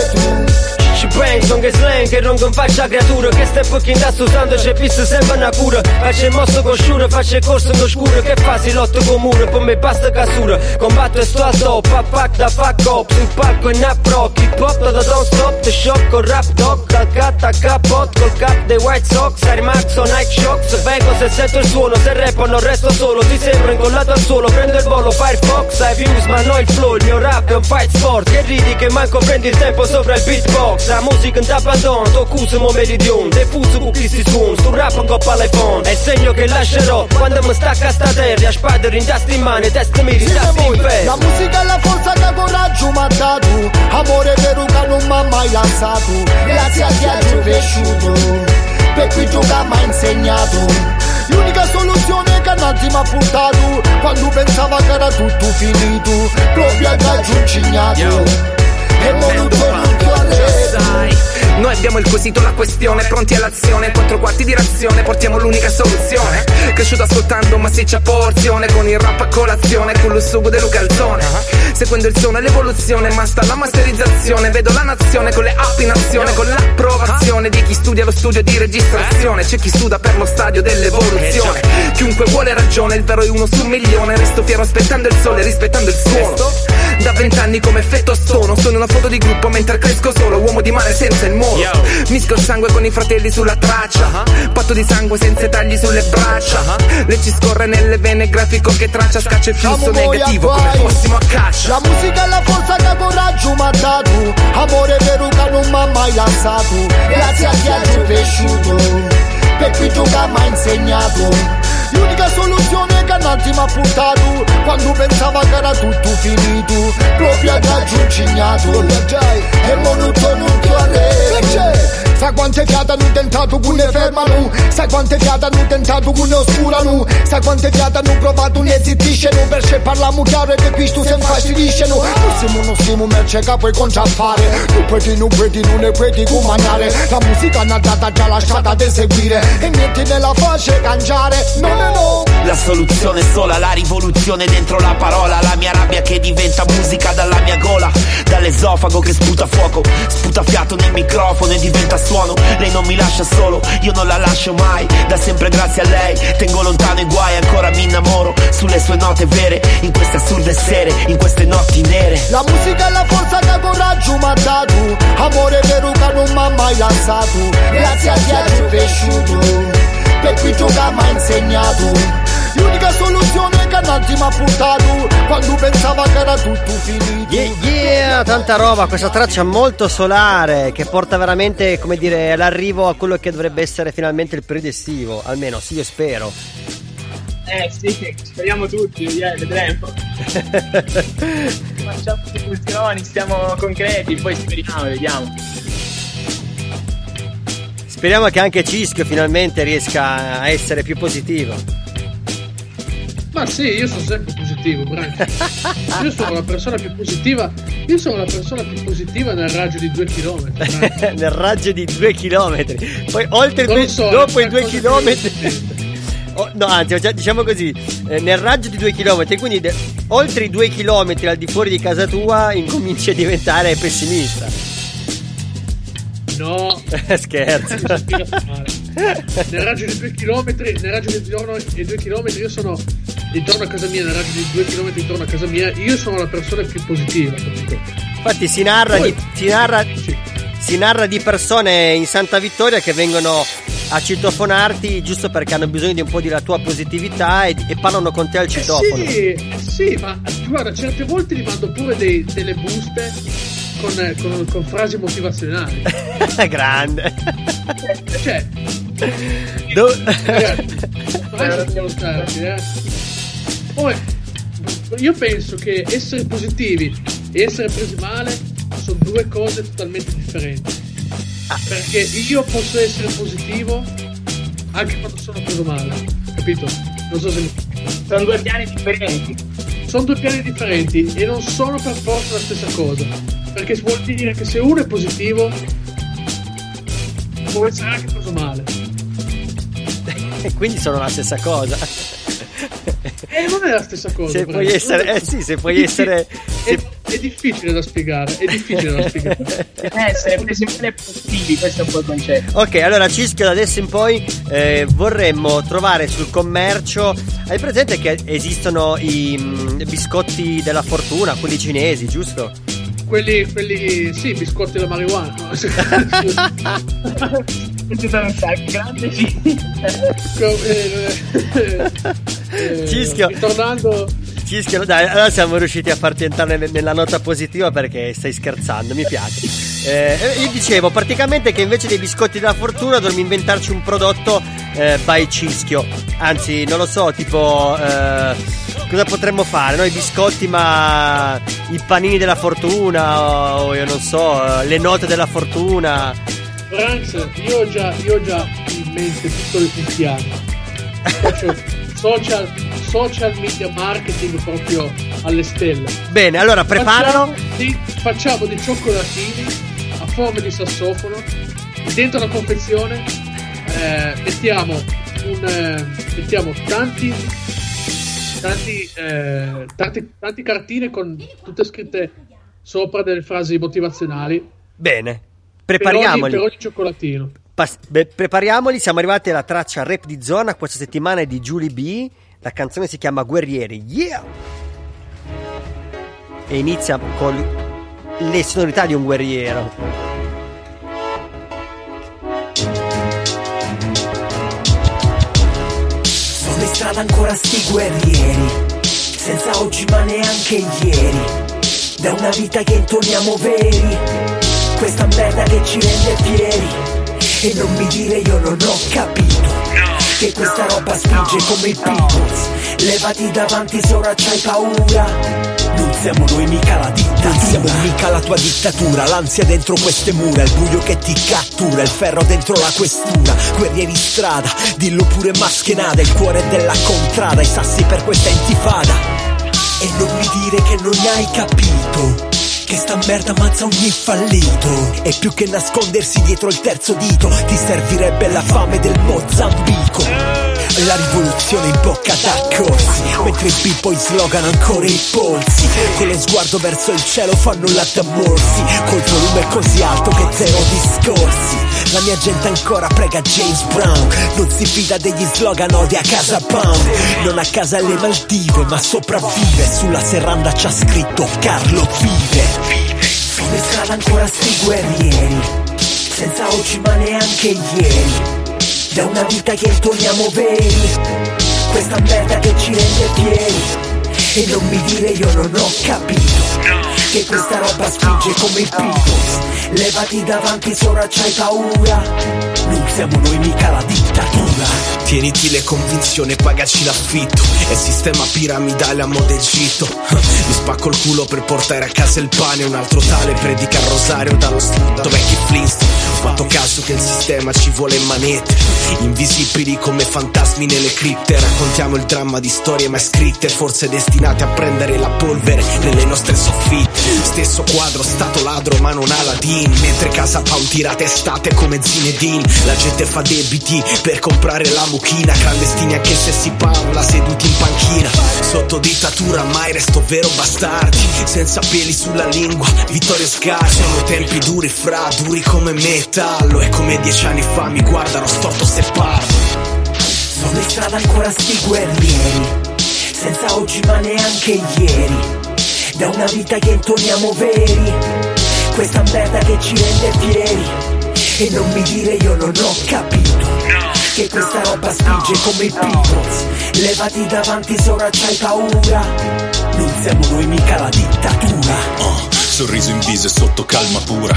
Ci penso che slang che non faccia creatura Che step che sta usando c'è visto sempre una cura. Faccio il mosso con sciura, faccio il corso in oscuro Che fa si lotto con muro, poi mi basta cassura Combatto e sto al top, pack pack da fuck up Sul palco in up rock, hip hop da don't stop The shock con rap dog, calcata capot Col cap dei White Sox, Air Max o Nike Shocks Vengo se sento il suono, se rappo non resto solo Ti sembro incollato al suolo, prendo il volo Firefox, hai views ma no il flow Il mio rap è un fight sport. Che ridi che manco prendi il tempo sopra il beatbox La musica in t'abbandono, tu accuso mo meridion Defuso con chi si suona, sto rap un coppa all'iPhone È il segno che lascerò quando mi stacca sta terra Spadere in testa in mano, testa mi ritasti in La ferro musica è la forza che coraggio mi ha dato Amore vero che non mi ha mai lasciato Grazie a chi ha cresciuto Per cui tu che mi ha insegnato. L'unica soluzione che Nanti mi ha portato Quando pensava che era tutto finito. Proprio a raggiungignato E mo non torno più a reto Noi abbiamo il quesito, la questione, pronti all'azione Quattro quarti di razione, portiamo l'unica soluzione. Cresciuto ascoltando massiccia porzione Con il rap a colazione, con lo sugo dello calzone. Seguendo il suono e l'evoluzione Ma sta la masterizzazione. Vedo la nazione con le app in azione Con l'approvazione di chi studia lo studio di registrazione. C'è chi studia per lo stadio dell'evoluzione. Chiunque vuole ragione, il vero è uno su un milione. Resto fiero aspettando il sole, rispettando il suono Da vent'anni come effetto stono Sono una foto di gruppo mentre cresco solo. Uomo di mare senza il molo Misco il sangue con i fratelli sulla traccia. Patto di sangue senza tagli sulle braccia. Le ci scorre nelle vene grafico che traccia Scaccia il flusso negativo come fossimo a caccia. La musica è la forza che coraggio mi ha dato Amore vero che non mi ha mai lasciato Grazie a chi ha cresciuto Per cui tu che mi ha insegnato. L'unica soluzione mi ha portato Quando pensava che era tutto finito. Proprio a raggiungignato E mo non torno più a Sai quante fiate hanno tentato che ne fermano Sai quante fiate hanno tentato che ne oscurano Sai quante fiate hanno provato ne zittiscono Perché parliamo chiaro e che questo si infastidiscono Noi siamo non siamo merce che puoi contraffare. Tu puoi non puoi non ne puoi comandare La musica è data già lasciata da eseguire. E niente nella face cangiare. No no no. La soluzione è sola, la rivoluzione dentro la parola. La mia rabbia che diventa musica dalla mia gola. Dall'esofago che sputa fuoco Sputa fiato nel microfono e diventa suono Lei non mi lascia solo, io non la lascio mai Da sempre grazie a lei, tengo lontano i guai Ancora mi innamoro sulle sue note vere In queste assurde sere, in queste notti nere. La musica è la forza che coraggio mi ha dato Amore vero che non mi ha mai lasciato Grazie a chi ha cresciuto Per cui tu che mi ha insegnato. L'unica soluzione ha portato Quando pensava che era tutto finito Yeah, yeah, tanta roba, questa traccia molto solare che porta veramente, come dire, all'arrivo a quello che dovrebbe essere finalmente il periodo estivo, almeno sì, io spero. Eh sì, speriamo tutti, yeah, vedremo. Facciamo discussioni, stiamo concreti, poi speriamo, vediamo. Speriamo che anche Cischio finalmente riesca a essere più positivo. Ma sì, io sono sempre positivo, Brian. Io sono la persona più positiva. Io sono la persona più positiva nel raggio di due chilometri. Nel raggio di due chilometri. Poi oltre due, so, dopo è i due chilometri. Oh, no, anzi, diciamo così, eh, nel raggio di due chilometri, quindi de- oltre i due chilometri al di fuori di casa tua, incominci a diventare pessimista. No, Scherzo. nel raggio di due chilometri, nel raggio di due chilometri, io sono intorno a casa mia, nel raggio di due chilometri intorno a casa mia, io sono la persona più positiva, capito? Infatti si narra, Poi- di, si, narra, si narra di persone in Santa Vittoria che vengono a citofonarti giusto perché hanno bisogno di un po' della tua positività e, e parlano con te al citofono. Eh Sì, sì, ma guarda, certe volte gli mando pure dei- delle buste con, con- con frasi motivazionali. Grande. Cioè, Do- ragazzi, eh. Poi, io penso che essere positivi e essere presi male sono due cose totalmente differenti. Perché io posso essere positivo anche quando sono preso male, capito? Non so se mi Sono due piani differenti. sono due piani differenti e non sono per forza la stessa cosa. Perché vuol dire che se uno è positivo, può essere anche preso male. E quindi sono la stessa cosa. E non è la stessa cosa. Se puoi essere, eh sì, se puoi essere. È, è difficile da spiegare, è difficile da spiegare. Bisogna essere presi male e positivi, questo è un po' il concetto. Ok, allora Cischio, da adesso in poi eh, vorremmo trovare sul commercio. Hai presente che esistono i mm, biscotti della fortuna, quelli cinesi, giusto? Quelli, quelli, sì, biscotti della marijuana. no? Grande sì. Eh, Cischio. Ritornando. Cischio, dai, allora siamo riusciti a farti entrare ne- nella nota positiva perché stai scherzando, mi piace. Eh, io dicevo praticamente che invece dei biscotti della fortuna dovremmo inventarci un prodotto eh, by Cischio. Anzi, non lo so, tipo eh, cosa potremmo fare? Noi biscotti, ma i panini della fortuna, o io non so, eh, le note della fortuna. Franks, io ho già, io ho già in mente tutto il il piano. Faccio social, social media marketing proprio alle stelle. Bene, allora preparalo. Facciamo, di- facciamo dei cioccolatini a forma di sassofono. Dentro la confezione eh, mettiamo, un, eh, mettiamo tanti, tanti, eh, tanti, tanti cartine con tutte scritte sopra delle frasi motivazionali. Bene, Per prepariamoli. ogni, per ogni cioccolatino. Pas- beh, prepariamoli, siamo arrivati alla traccia rap di zona. Questa settimana è di Julie B. La canzone si chiama Guerrieri. Yeah! E inizia con le sonorità di un guerriero. Sono in strada ancora sti guerrieri, senza oggi ma neanche ieri. Da una vita che intoniamo veri, questa merda che ci rende fieri. E non mi dire io non ho capito, che questa roba spinge come i Beatles. Levati davanti se ora c'hai paura. Non siamo noi mica la dittatura Non siamo mica la tua dittatura, l'ansia dentro queste mura, il buio che ti cattura, il ferro dentro la questura, guerrieri strada, dillo pure maschenada, il cuore della contrada, i sassi per questa intifada. E non mi dire che non hai capito Che sta merda ammazza ogni fallito E più che nascondersi dietro il terzo dito, ti servirebbe la fame del Mozambico. La rivoluzione in bocca da corsi, mentre i b-boy slogano ancora i polsi. Con lo sguardo verso il cielo fanno l'atamorsi, col volume così alto che zero discorsi. La mia gente ancora prega James Brown, non si fida degli slogan odia casa Pound. Non a casa alle Maldive, ma sopravvive. Sulla serranda c'ha scritto Carlo vive. In strada ancora sti guerrieri Senza oggi ma neanche ieri Da una vita che intoniamo veri. Questa merda che ci rende fieri. E non mi dire io non ho capito Che questa roba spinge come i Beatles. Levati davanti se ora c'hai paura. Non siamo noi mica la dittatura Tieniti le convinzioni pagaci l'affitto. È sistema piramidale a modo Egitto. Mi spacco il culo per portare a casa il pane Un altro tale predica il rosario dallo stato vecchi Flintstone? Ho fatto caso che il sistema ci vuole manette. Invisibili come fantasmi nelle cripte. Raccontiamo il dramma di storie mai scritte Forse destinate a prendere la polvere nelle nostre soffitte Stesso quadro, stato ladro ma non Aladdin. Mentre casa pound tirate estate come Zinedine. La gente fa debiti per comprare la mucchina. Clandestini anche se si parla seduti in panchina. Sotto dittatura mai resto vero bastardi. Senza peli sulla lingua, Vittorio Scar Sono tempi duri fra, duri come metallo. E come dieci anni fa mi guardano storto se parlo. Sono in strada ancora sti guerrieri. Senza oggi ma neanche ieri Da una vita che intoniamo veri. Questa merda che ci rende fieri. E non mi dire io non ho capito Che questa roba spinge come i Beatles. Levati davanti se ora c'hai paura. Non siamo noi mica la dittatura. Oh, sorriso in viso e sotto calma pura.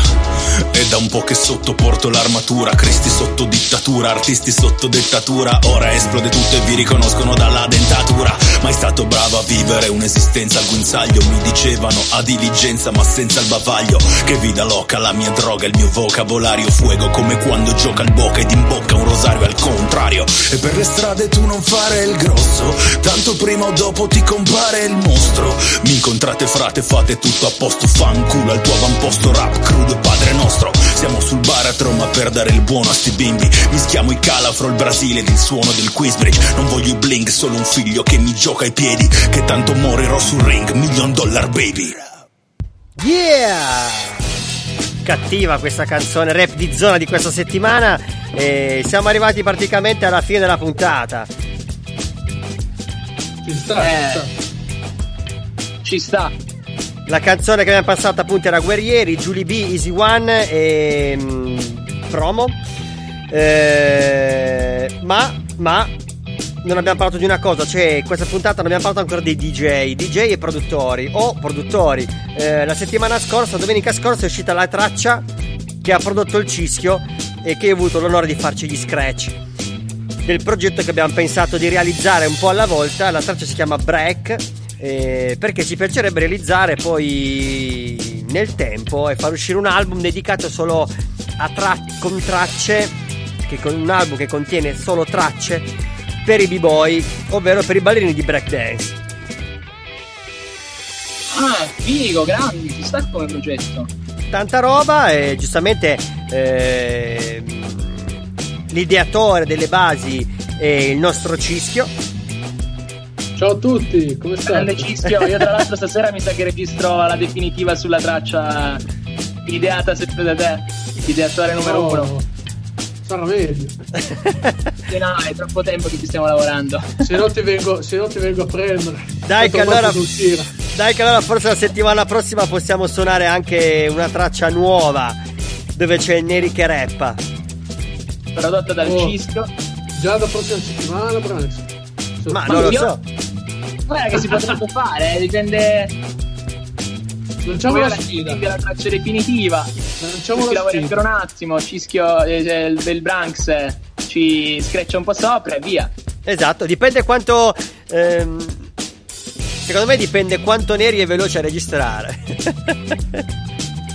È da un po' che sotto porto l'armatura, Cristi sotto dittatura, artisti sotto dettatura. Ora esplode tutto e vi riconoscono dalla dentatura. Mai stato bravo a vivere un'esistenza al guinzaglio, mi dicevano a diligenza ma senza il bavaglio. Che vita loca, la mia droga, il mio vocabolario, fuego come quando gioca il boca ed imbocca un rosario al contrario. E per le strade tu non fare il grosso, tanto prima o dopo ti compare il mostro. Mi incontrate frate, fate tutto a posto, fanculo al tuo avamposto rap crudo e padre nostro. Siamo sul baratro ma per dare il buono a sti bimbi, mischiamo i calafro, il Brasile ed il suono del Quizbridge. Non voglio i bling, solo un figlio che mi gioca ai piedi, che tanto morirò sul ring, million dollar baby. Yeah! Cattiva questa canzone rap di zona di questa settimana e siamo arrivati praticamente alla fine della puntata. Ci sta, Eh. Ci sta. La canzone che abbiamo passato appunto era Guerrieri, Julie B, Easy One e mm, Promo. Eh, ma, ma non abbiamo parlato di una cosa, cioè questa puntata non abbiamo parlato ancora dei DJ, DJ e produttori o produttori. Eh, la settimana scorsa, domenica scorsa, è uscita la traccia che ha prodotto il Cischio e che ho avuto l'onore di farci gli scratch del progetto che abbiamo pensato di realizzare un po' alla volta. La traccia si chiama Break eh, perché ci piacerebbe realizzare poi nel tempo e far uscire un album dedicato solo a tra- con tracce, che con un album che contiene solo tracce per i b-boy, ovvero per i ballerini di breakdance. Ah, figo, grandi, ci sta come progetto. Tanta roba e giustamente eh, l'ideatore delle basi è il nostro Cischio. Ciao a tutti, come state? Grande Cischio, io tra l'altro stasera mi sa che registro la definitiva sulla traccia ideata sempre da te, ideatore numero Oh, uno. Sarà meglio. Sì, no, è troppo tempo che ci stiamo lavorando. Se no ti vengo, se no ti vengo a prendere. Dai che, allora, dai che allora forse la settimana prossima possiamo suonare anche una traccia nuova dove c'è Neri che rappa. Prodotto dal Oh. Cischio. Già la prossima settimana, Branks. Ma non lo io- so. Guarda che si potrebbe fare, eh, dipende. Lanciamo la sfida. la traccia definitiva. Lanciamo Ci la sfida. ancora un attimo, Cischio eh, del, eh, ci screccia un po' sopra e via. Esatto, dipende quanto. ehm, secondo me dipende quanto Neri è veloce a registrare.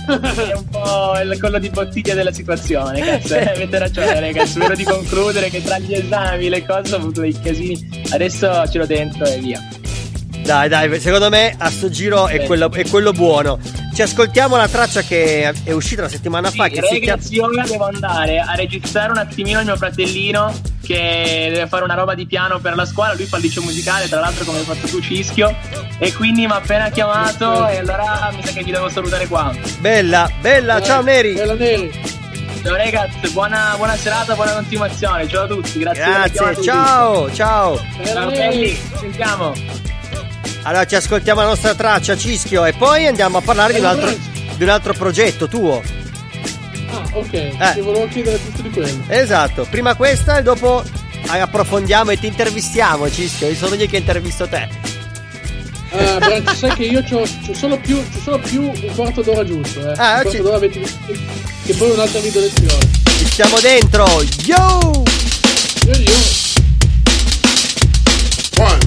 È un po' il collo di bottiglia della situazione, cazzo. eh, Avete ragione, ragazzi. Spero di concludere che tra gli esami, le cose ho avuto dei casini. Adesso ce l'ho dentro e via. Dai, dai, secondo me a sto giro è quello, è quello buono. Ci ascoltiamo la traccia che è uscita la settimana fa. Che si chiama. Ragazzi, io ora devo andare a registrare un attimino il mio fratellino che deve fare una roba di piano per la scuola. Lui fa il liceo musicale, tra l'altro, come hai fatto tu, Cischio. E quindi mi ha appena chiamato. E allora mi sa che vi devo salutare qua. Bella, bella, ciao Neri. Bella Neri. Ciao ragazzi, buona, buona serata, buona continuazione. Ciao a tutti, grazie. Grazie, ciao, ciao. Ciao belli, ci sentiamo. Allora ci ascoltiamo la nostra traccia, Cischio, e poi andiamo a parlare di un altro, di un altro progetto tuo. Ah, ok. Ti volevo chiedere tutto di quello. Esatto, prima questa e dopo approfondiamo e ti intervistiamo, Cischio. Io sono io che intervisto te. Ah, Branks, sai che io c'ho, c'ho solo più, c'ho solo più un quarto d'ora giusto, eh. Ah, un quarto ci- d'ora 20 minuti. Che poi un'altra video lezione. Ci stiamo dentro, yo! Io, io. One,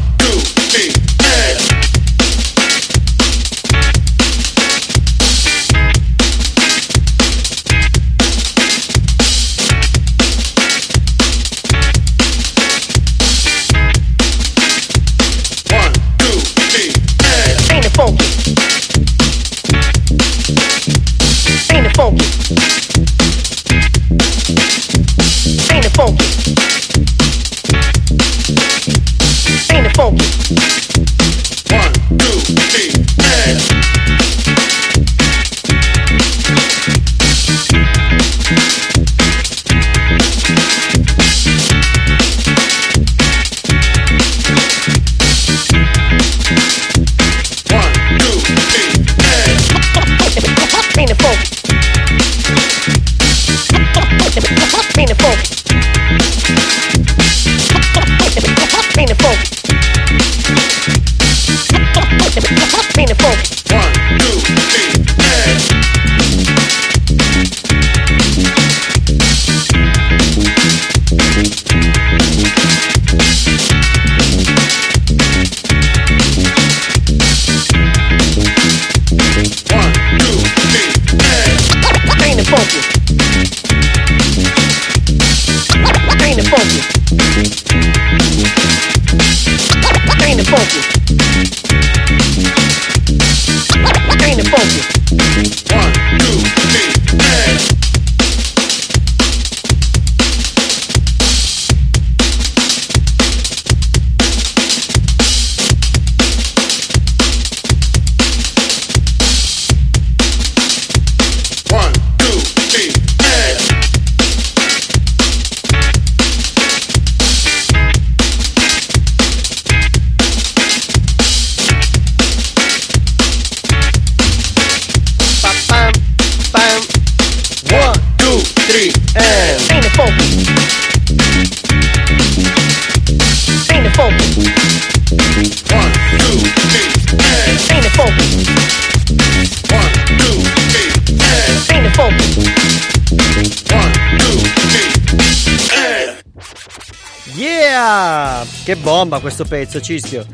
bomba questo pezzo, Cischio.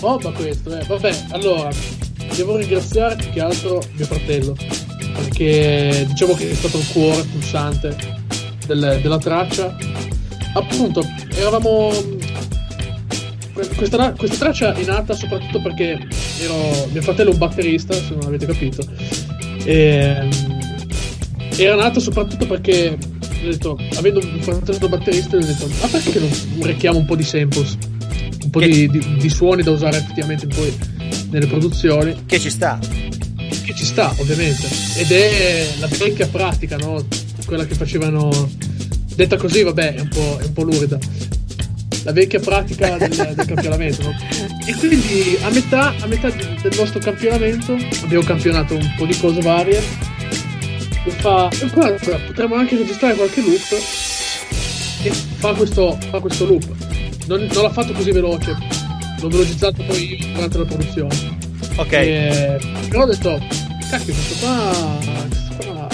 Roba questo, eh. Vabbè, allora, devo ringraziare più che altro mio fratello, perché diciamo che è stato il cuore pulsante del- della traccia. Appunto, eravamo... Questa, questa traccia è nata soprattutto perché ero mio fratello è un batterista, se non avete capito. E, era nata soprattutto perché ho detto, avendo un fratello batterista, ho detto, ma perché non rechiamo un po' di samples? Un po' di, di- di suoni da usare effettivamente poi nelle produzioni. Che ci sta. Che ci sta, ovviamente. Ed è la vecchia pratica, no? Quella che facevano. Detta così, vabbè, è un po', è un po' lurida. La vecchia pratica del, del campionamento, no? E quindi a metà, a metà del nostro campionamento abbiamo campionato un po' di cose varie. E fa. Guarda, potremmo anche registrare qualche loop. E fa questo, fa questo loop. Non, non l'ha fatto così veloce. L'ho velocizzato poi durante la produzione. Ok. E- però ho detto, cacchio, questo qua, questo qua,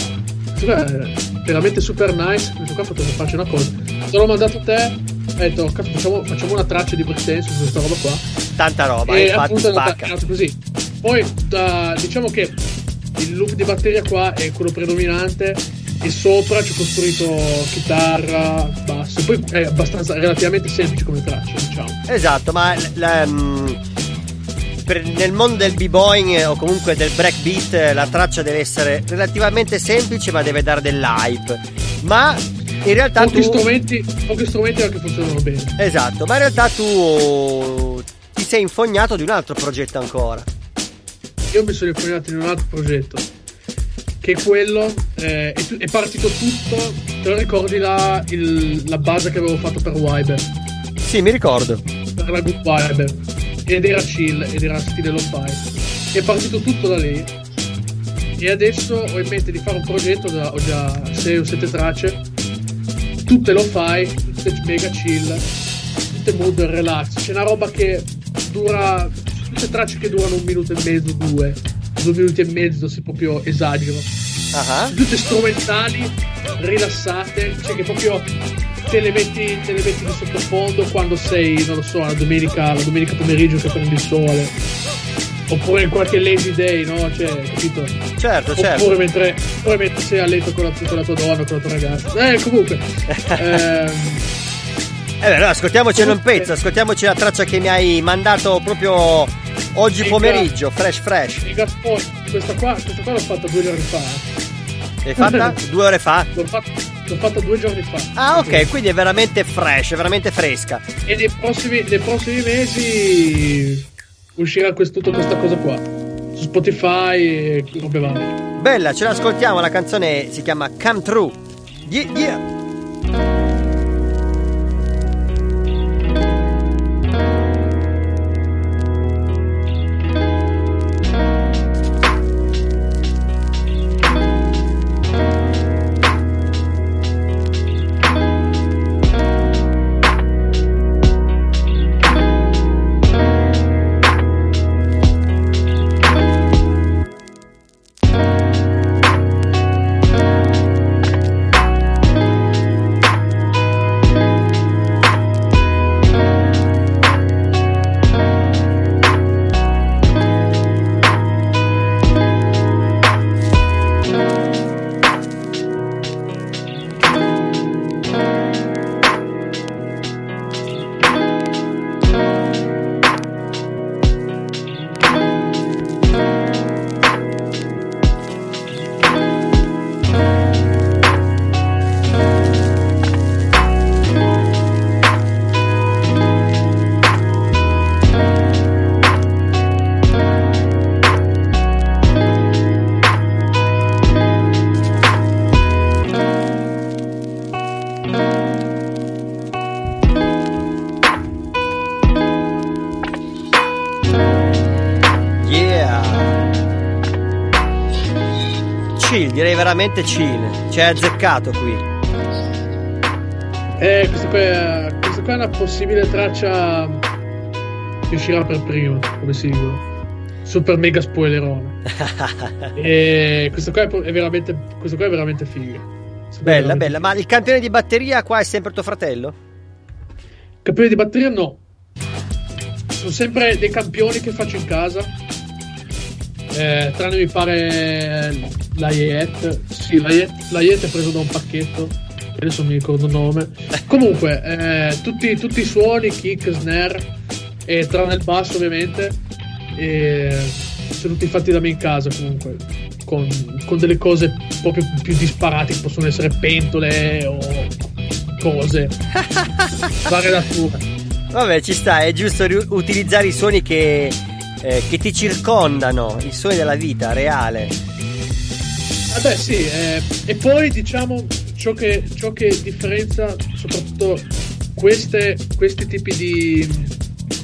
questo qua è veramente super nice. Questo qua potremmo farci una cosa. Te l'ho mandato a te. Ho detto, facciamo, facciamo una traccia di breakdance su questa roba qua. Tanta roba, e infatti appunto è andata- è così. Poi da- diciamo che il loop di batteria qua è quello predominante. E sopra ci ho costruito chitarra, basso. Poi è abbastanza relativamente semplice come traccia, diciamo. Esatto, ma l- la- mm, per- nel mondo del b-boying o comunque del breakbeat la traccia deve essere relativamente semplice ma deve dare dell'hype. Ma in realtà Pochi tu... strumenti, pochi strumenti che funzionano bene. Esatto, ma in realtà tu ti sei infognato di un altro progetto ancora. Io mi sono infognato in un altro progetto che è quello eh, è, è partito tutto te lo ricordi la, il- la base che avevo fatto per Wyber? Sì, mi ricordo. per la Good Wyber. Ed era chill ed era stile lo-fi è partito tutto da lì. E adesso ho in mente di fare un progetto da, ho già 6 o 7 tracce. Tutte lo-fi tutte mega chill tutte mood relax. C'è una roba che dura tutte tracce che durano un minuto e mezzo due. Due minuti e mezzo se proprio esagero. Tutte strumentali rilassate cioè che proprio te le metti te le metti di sottofondo quando sei non lo so la domenica la domenica pomeriggio che prendi il sole. Oppure in qualche lazy day no? Cioè capito? Certo, certo. oppure mentre, oppure mentre sei a letto con la, con la tua donna con la tua ragazza. Eh comunque ehm, Eh beh, allora ascoltiamoci un pezzo, ascoltiamoci la traccia che mi hai mandato proprio oggi pomeriggio, fresh fresh. questa qua questa qua l'ho fatta due giorni fa. L'hai fatta due ore fa? l'ho fatta, l'ho fatta due giorni fa Ah ok, quindi è veramente fresh, è veramente fresca. E nei prossimi, nei prossimi mesi uscirà quest- tutta questa cosa qua. Su Spotify e robe varie. Bella, ce l'ascoltiamo, la canzone si chiama Come True. Yeah, yeah. Veramente chill. Ci hai azzeccato qui. Eh, questa qua, è, questa qua è una possibile traccia che uscirà per prima come singolo. Super mega spoilerone. e questo qua è, è veramente, questo qua è veramente figo. Bella, bella. Ma il campione di batteria qua è sempre tuo fratello? Campioni di batteria no. Sono sempre dei campioni che faccio in casa. Eh, tranne mi pare la Yet. Sì, la Yet, la Yet è preso da un pacchetto. che Adesso mi ricordo il nome. Comunque, eh, tutti, tutti i suoni, kick, snare, e tranne il basso ovviamente. E sono tutti fatti da me in casa comunque. Con, con delle cose proprio più disparate, che possono essere pentole o cose. Varie nature. Vabbè, ci sta, è giusto ri- utilizzare i suoni che, eh, che ti circondano, i suoni della vita reale. Vabbè sì, eh, e poi diciamo ciò che, ciò che differenzia soprattutto queste, questi tipi di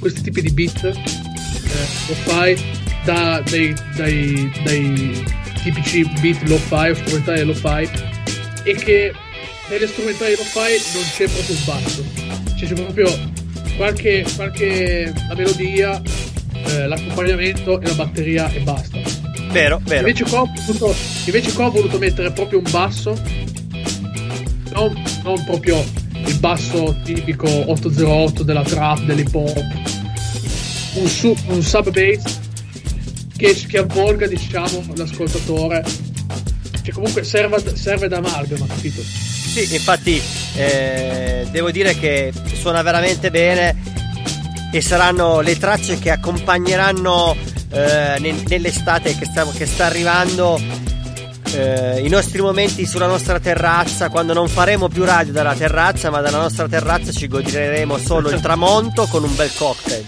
questi tipi di beat eh, lo fai da, dai, dai, dai tipici beat lo fai o strumentali lo fai e che nelle strumentali lo fai non c'è proprio sbasso cioè c'è proprio qualche, qualche la melodia eh, l'accompagnamento e la batteria e basta Vero, vero. Invece qua, ho voluto, invece qua ho voluto mettere proprio un basso, non, non proprio il basso tipico 808 della trap, dell'hip hop, un, su, un sub bass che, che avvolga diciamo l'ascoltatore, che comunque serve, serve da amalgama, capito? Sì, infatti eh, devo dire che suona veramente bene e saranno le tracce che accompagneranno eh, nel- nell'estate che sta, che sta arrivando eh, i nostri momenti sulla nostra terrazza quando non faremo più radio dalla terrazza ma dalla nostra terrazza ci goderemo solo il tramonto con un bel cocktail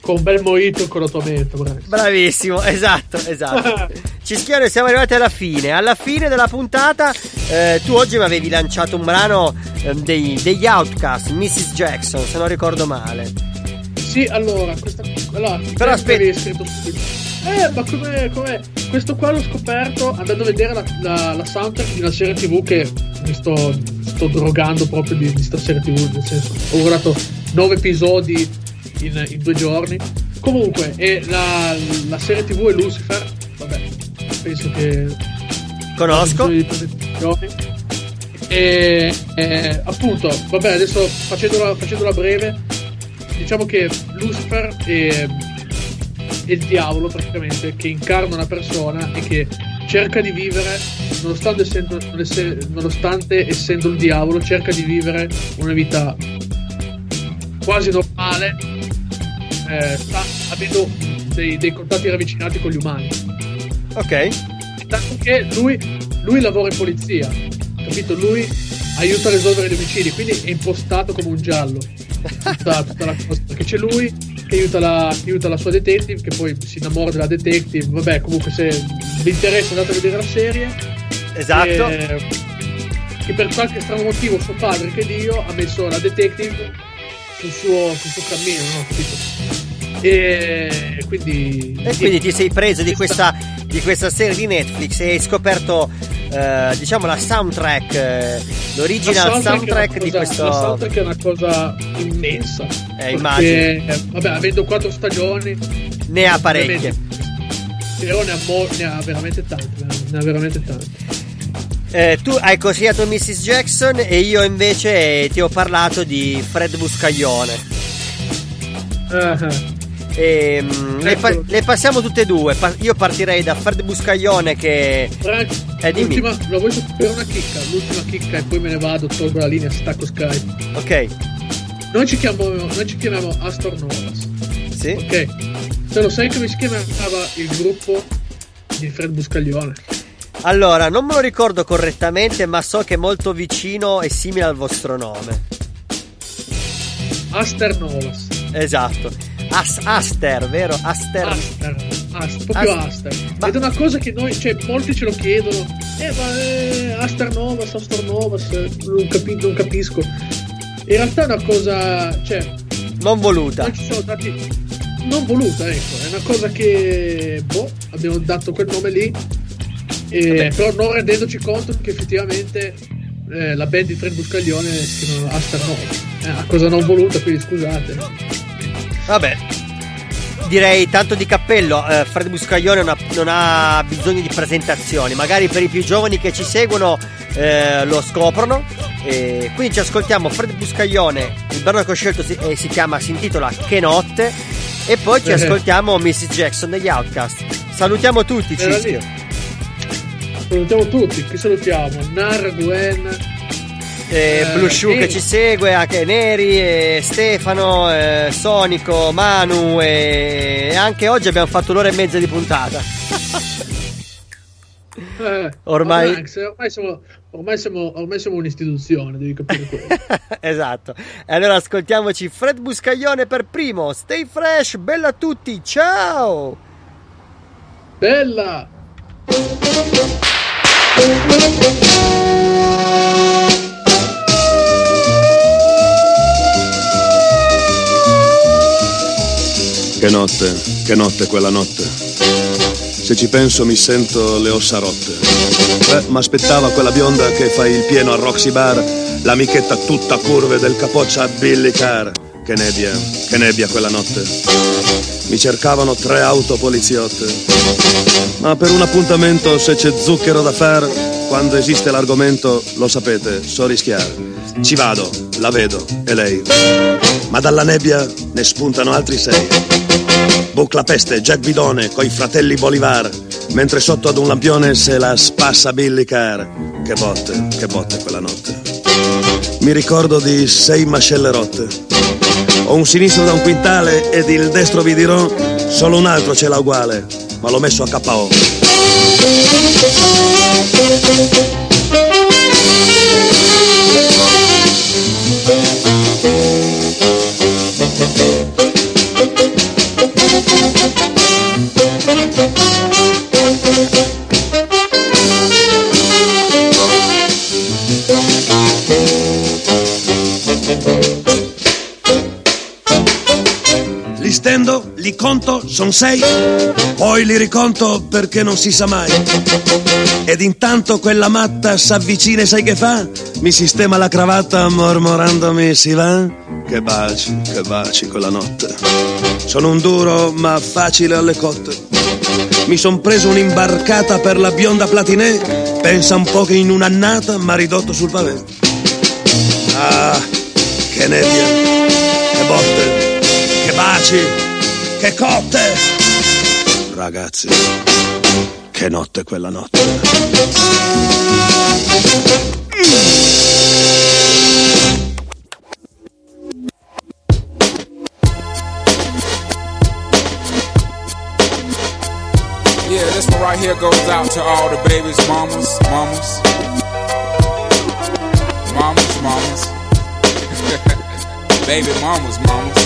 Con un bel mojito con la tua bravo. Bravissimo, esatto, esatto. Cischione, siamo arrivati alla fine. Alla fine della puntata, eh, tu oggi mi avevi lanciato un brano eh, dei- degli Outcast, Mrs. Jackson, se non ricordo male. Sì, allora, questa, allora Però aspetta. Subito. Eh, ma com'è, com'è? Questo qua l'ho scoperto andando a vedere la, la, la soundtrack di una serie tv che mi sto, sto drogando proprio di, di sta serie tv, nel senso, ho guardato nove episodi in, in due giorni. Comunque, e la, la serie tv è Lucifer, vabbè, penso che... Conosco. E, e, appunto, vabbè, adesso facendola, facendola breve, diciamo che Lucifer è, è il diavolo praticamente che incarna una persona e che cerca di vivere, nonostante essendo, non esse- nonostante essendo il diavolo, cerca di vivere una vita quasi normale, eh, sta avendo dei, dei contatti ravvicinati con gli umani. Ok. Tanto che lui, lui lavora in polizia, capito? Lui aiuta a risolvere gli omicidi, quindi è impostato come un giallo. Tutta, tutta la cosa. Perché c'è lui che aiuta, la, che aiuta la sua detective, che poi si innamora della detective. Vabbè, comunque se vi interessa andate a vedere la serie. Esatto. E- che per qualche strano motivo suo padre, che Dio, ha messo la detective sul suo, sul suo cammino, no? Capito? E quindi... E quindi ti sei preso di questa, di questa serie di Netflix e hai scoperto, eh, diciamo, la soundtrack, eh, l'original La soundtrack soundtrack una di cosa- questo. La soundtrack è una cosa immensa. Eh, immagino. vabbè, avendo quattro stagioni. Ne ha parecchie. Però ne ha, mo- ne ha veramente tante. Ne ha veramente tante. Eh, tu hai consigliato Mrs. Jackson e io invece ti ho parlato di Fred Buscaglione. E, mm, le, pa- le passiamo tutte e due. Pa- io partirei da Fred Buscaglione che. Frank, Eh, dimmi. l'ultima, la vuoi sapere una chicca? L'ultima chicca e poi me ne vado, tolgo la linea, stacco Skype. Ok. Noi ci chiamiamo, noi ci chiamiamo Astor Novas. Sì. Ok. Se lo sai come si chiamava il gruppo di Fred Buscaglione? Allora, non me lo ricordo correttamente, ma so che è molto vicino e simile al vostro nome. Aster Novas. Esatto. As- Aster, vero? Aster. Aster, Aster, proprio Ast- Aster. Ed è una cosa che noi, cioè, molti ce lo chiedono. Eh, ma eh, Aster Novas, Aster Novas, eh, non, capi- non capisco. In realtà è una cosa, cioè, Non voluta. non ci sono dati. Non voluta, ecco, è una cosa che, boh, abbiamo dato quel nome lì. E, però non rendendoci conto che effettivamente eh, la band di Fred Buscaglione si chiamano Asta No. Eh, a cosa non voluta, quindi scusate. Vabbè. Direi tanto di cappello, eh, Fred Buscaglione non ha, non ha bisogno di presentazioni, magari per i più giovani che ci seguono eh, lo scoprono. E quindi ci ascoltiamo Fred Buscaglione, il brano che ho scelto si, eh, si chiama, si intitola Che notte e poi ci Eh. ascoltiamo Mrs. Jackson degli Outcast. Salutiamo tutti, lì. Salutiamo tutti, chi salutiamo? Nar, Gwen, Eh, Blue Shoe che Neri. ci segue, anche Neri, e Stefano, eh, Sonico, Manu e anche oggi abbiamo fatto un'ora e mezza di puntata. Eh, Ormai- Max, ormai, siamo, ormai, siamo, ormai siamo un'istituzione, devi capire quello. esatto. E allora ascoltiamoci Fred Buscaglione per primo. Stay fresh, bella a tutti, ciao! Bella! Che notte, che notte quella notte. Se ci penso mi sento le ossa rotte. Beh, mi aspettava quella bionda che fa il pieno al Roxy Bar, l'amichetta tutta curve del capoccia Billy Carr. Che nebbia, che nebbia quella notte. Mi cercavano tre auto poliziotte. Ma per un appuntamento se c'è zucchero da far, quando esiste l'argomento, lo sapete, so rischiare. Ci vado, la vedo, e lei. Ma dalla nebbia ne spuntano altri sei. Bucla peste, Jack Bidone, coi fratelli Bolivar, mentre sotto ad un lampione se la spassa Billy Carr. Che botte, che botte quella notte. Mi ricordo di sei mascelle rotte. Ho un sinistro da un quintale ed il destro vi dirò, solo un altro ce l'ha uguale, ma l'ho messo a KO. Li conto, son sei, poi li riconto perché non si sa mai. Ed intanto quella matta s'avvicina e sai che fa? Mi sistema la cravatta mormorandomi si va? Che baci, che baci quella notte. Sono un duro ma facile alle cotte. Mi son preso un'imbarcata per la bionda platinè, pensa un po' che in un'annata m'ha ridotto sul pavé. Ah, che nebbia, che botte, che baci, che cotte. Ragazzi, che notte quella notte. Yeah, this one right here goes out to all the babies, mamas, mamas. Mamas, mamas. Baby mamas, mamas.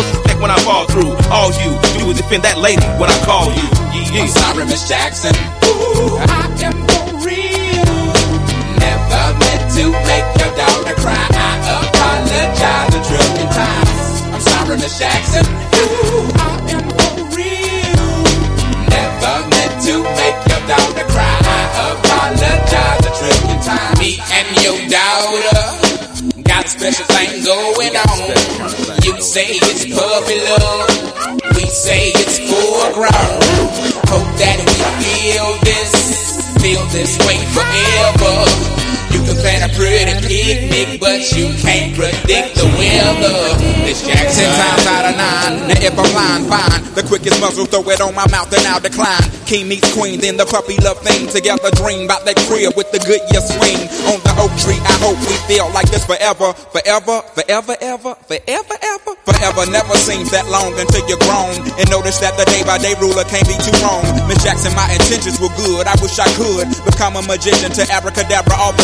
respect when I fall through. All you do is defend that lady when I call you. I'm sorry, Miss Jackson. Ooh, I am for real. Never meant to make your daughter cry. I apologize a trillion times. I'm sorry, Miss Jackson. Ooh, I am for real. Never meant to make your daughter cry. I apologize a trillion times. Me and your daughter got a special thing going on. You say it's puppy love. We say it's full grown. Hope that we feel this, feel this way forever. Can plan a pretty picnic, but you can't predict the weather. Miss Jackson. Ten times out of nine. Now if I'm lying, fine. The quickest muzzle, throw it on my mouth and I'll decline. King meets queen, then the puppy love thing. Together dream about that crib with the good year swing. On the oak tree, I hope we feel like this forever. Forever, forever, ever, forever, ever. Forever never seems that long until you're grown. And notice that the day by day ruler can't be too wrong. Miss Jackson, my intentions were good. I wish I could become a magician to abracadabra all the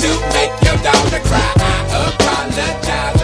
to make your daughter cry. I apologize.